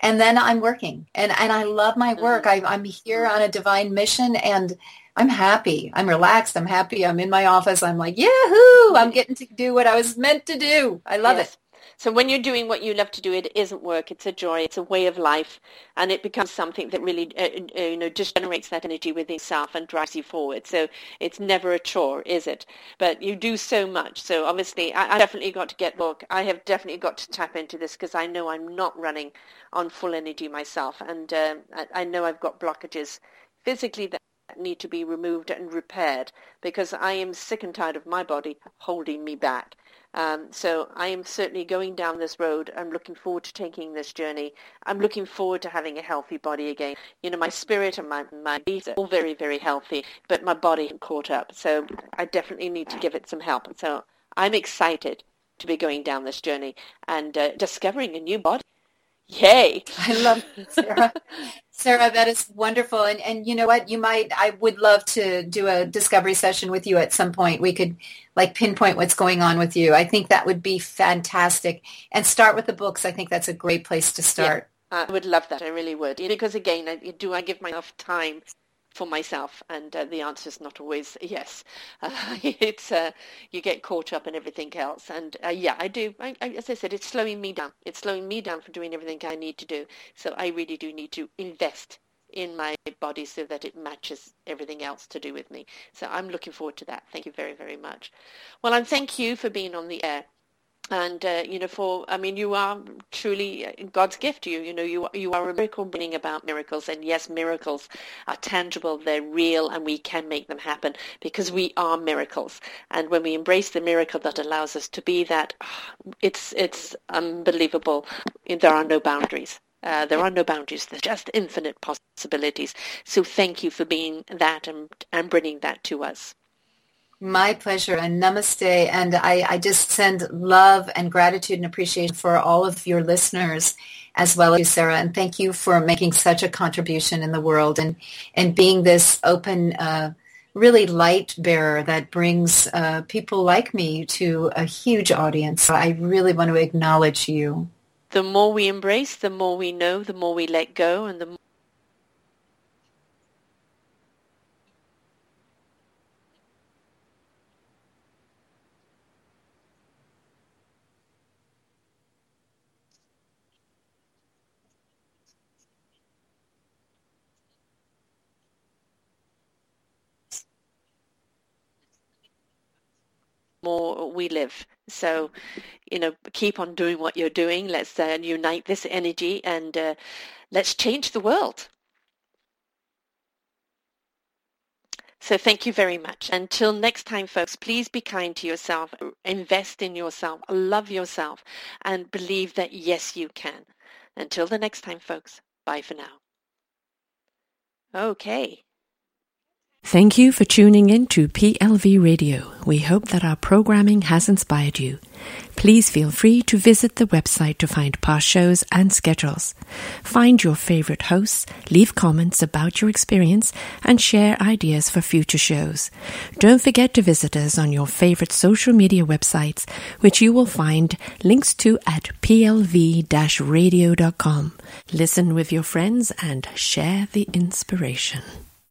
and then I'm working and, and I love my work. Mm-hmm. I, I'm here on a divine mission and I'm happy. I'm relaxed. I'm happy. I'm in my office. I'm like, yahoo! I'm getting to do what I was meant to do. I love yes. it. So when you're doing what you love to do, it isn't work. It's a joy. It's a way of life, and it becomes something that really, uh, uh, you know, just generates that energy within yourself and drives you forward. So it's never a chore, is it? But you do so much. So obviously, I, I definitely got to get book. I have definitely got to tap into this because I know I'm not running on full energy myself, and uh, I, I know I've got blockages physically that need to be removed and repaired because I am sick and tired of my body holding me back. Um, so I am certainly going down this road. I'm looking forward to taking this journey. I'm looking forward to having a healthy body again. You know, my spirit and my, my are all very, very healthy, but my body caught up. So I definitely need to give it some help. So I'm excited to be going down this journey and uh, discovering a new body. Yay! I love it, Sarah. Sarah, that is wonderful. And and you know what? You might I would love to do a discovery session with you at some point. We could like pinpoint what's going on with you. I think that would be fantastic. And start with the books. I think that's a great place to start. Yeah, I would love that. I really would. Because again, I, do I give myself time for myself? And uh, the answer is not always yes. Uh, it's uh, you get caught up in everything else, and uh, yeah, I do. I, I, as I said, it's slowing me down. It's slowing me down from doing everything I need to do. So I really do need to invest in my body so that it matches everything else to do with me. So I'm looking forward to that. Thank you very, very much. Well, and thank you for being on the air and uh, you know for i mean you are truly uh, god's gift to you you know you you are a miracle bringing about miracles and yes miracles are tangible they're real and we can make them happen because we are miracles and when we embrace the miracle that allows us to be that it's it's unbelievable there are no boundaries uh, there are no boundaries. There's just infinite possibilities. So thank you for being that and, and bringing that to us. My pleasure and namaste. And I, I just send love and gratitude and appreciation for all of your listeners as well as you, Sarah. And thank you for making such a contribution in the world and, and being this open, uh, really light bearer that brings uh, people like me to a huge audience. I really want to acknowledge you. The more we embrace, the more we know, the more we let go, and the more we live. So, you know, keep on doing what you're doing. Let's uh, unite this energy and uh, let's change the world. So thank you very much. Until next time, folks, please be kind to yourself, invest in yourself, love yourself, and believe that yes, you can. Until the next time, folks, bye for now. Okay. Thank you for tuning in to PLV Radio. We hope that our programming has inspired you. Please feel free to visit the website to find past shows and schedules. Find your favorite hosts, leave comments about your experience, and share ideas for future shows. Don't forget to visit us on your favorite social media websites, which you will find links to at plv-radio.com. Listen with your friends and share the inspiration.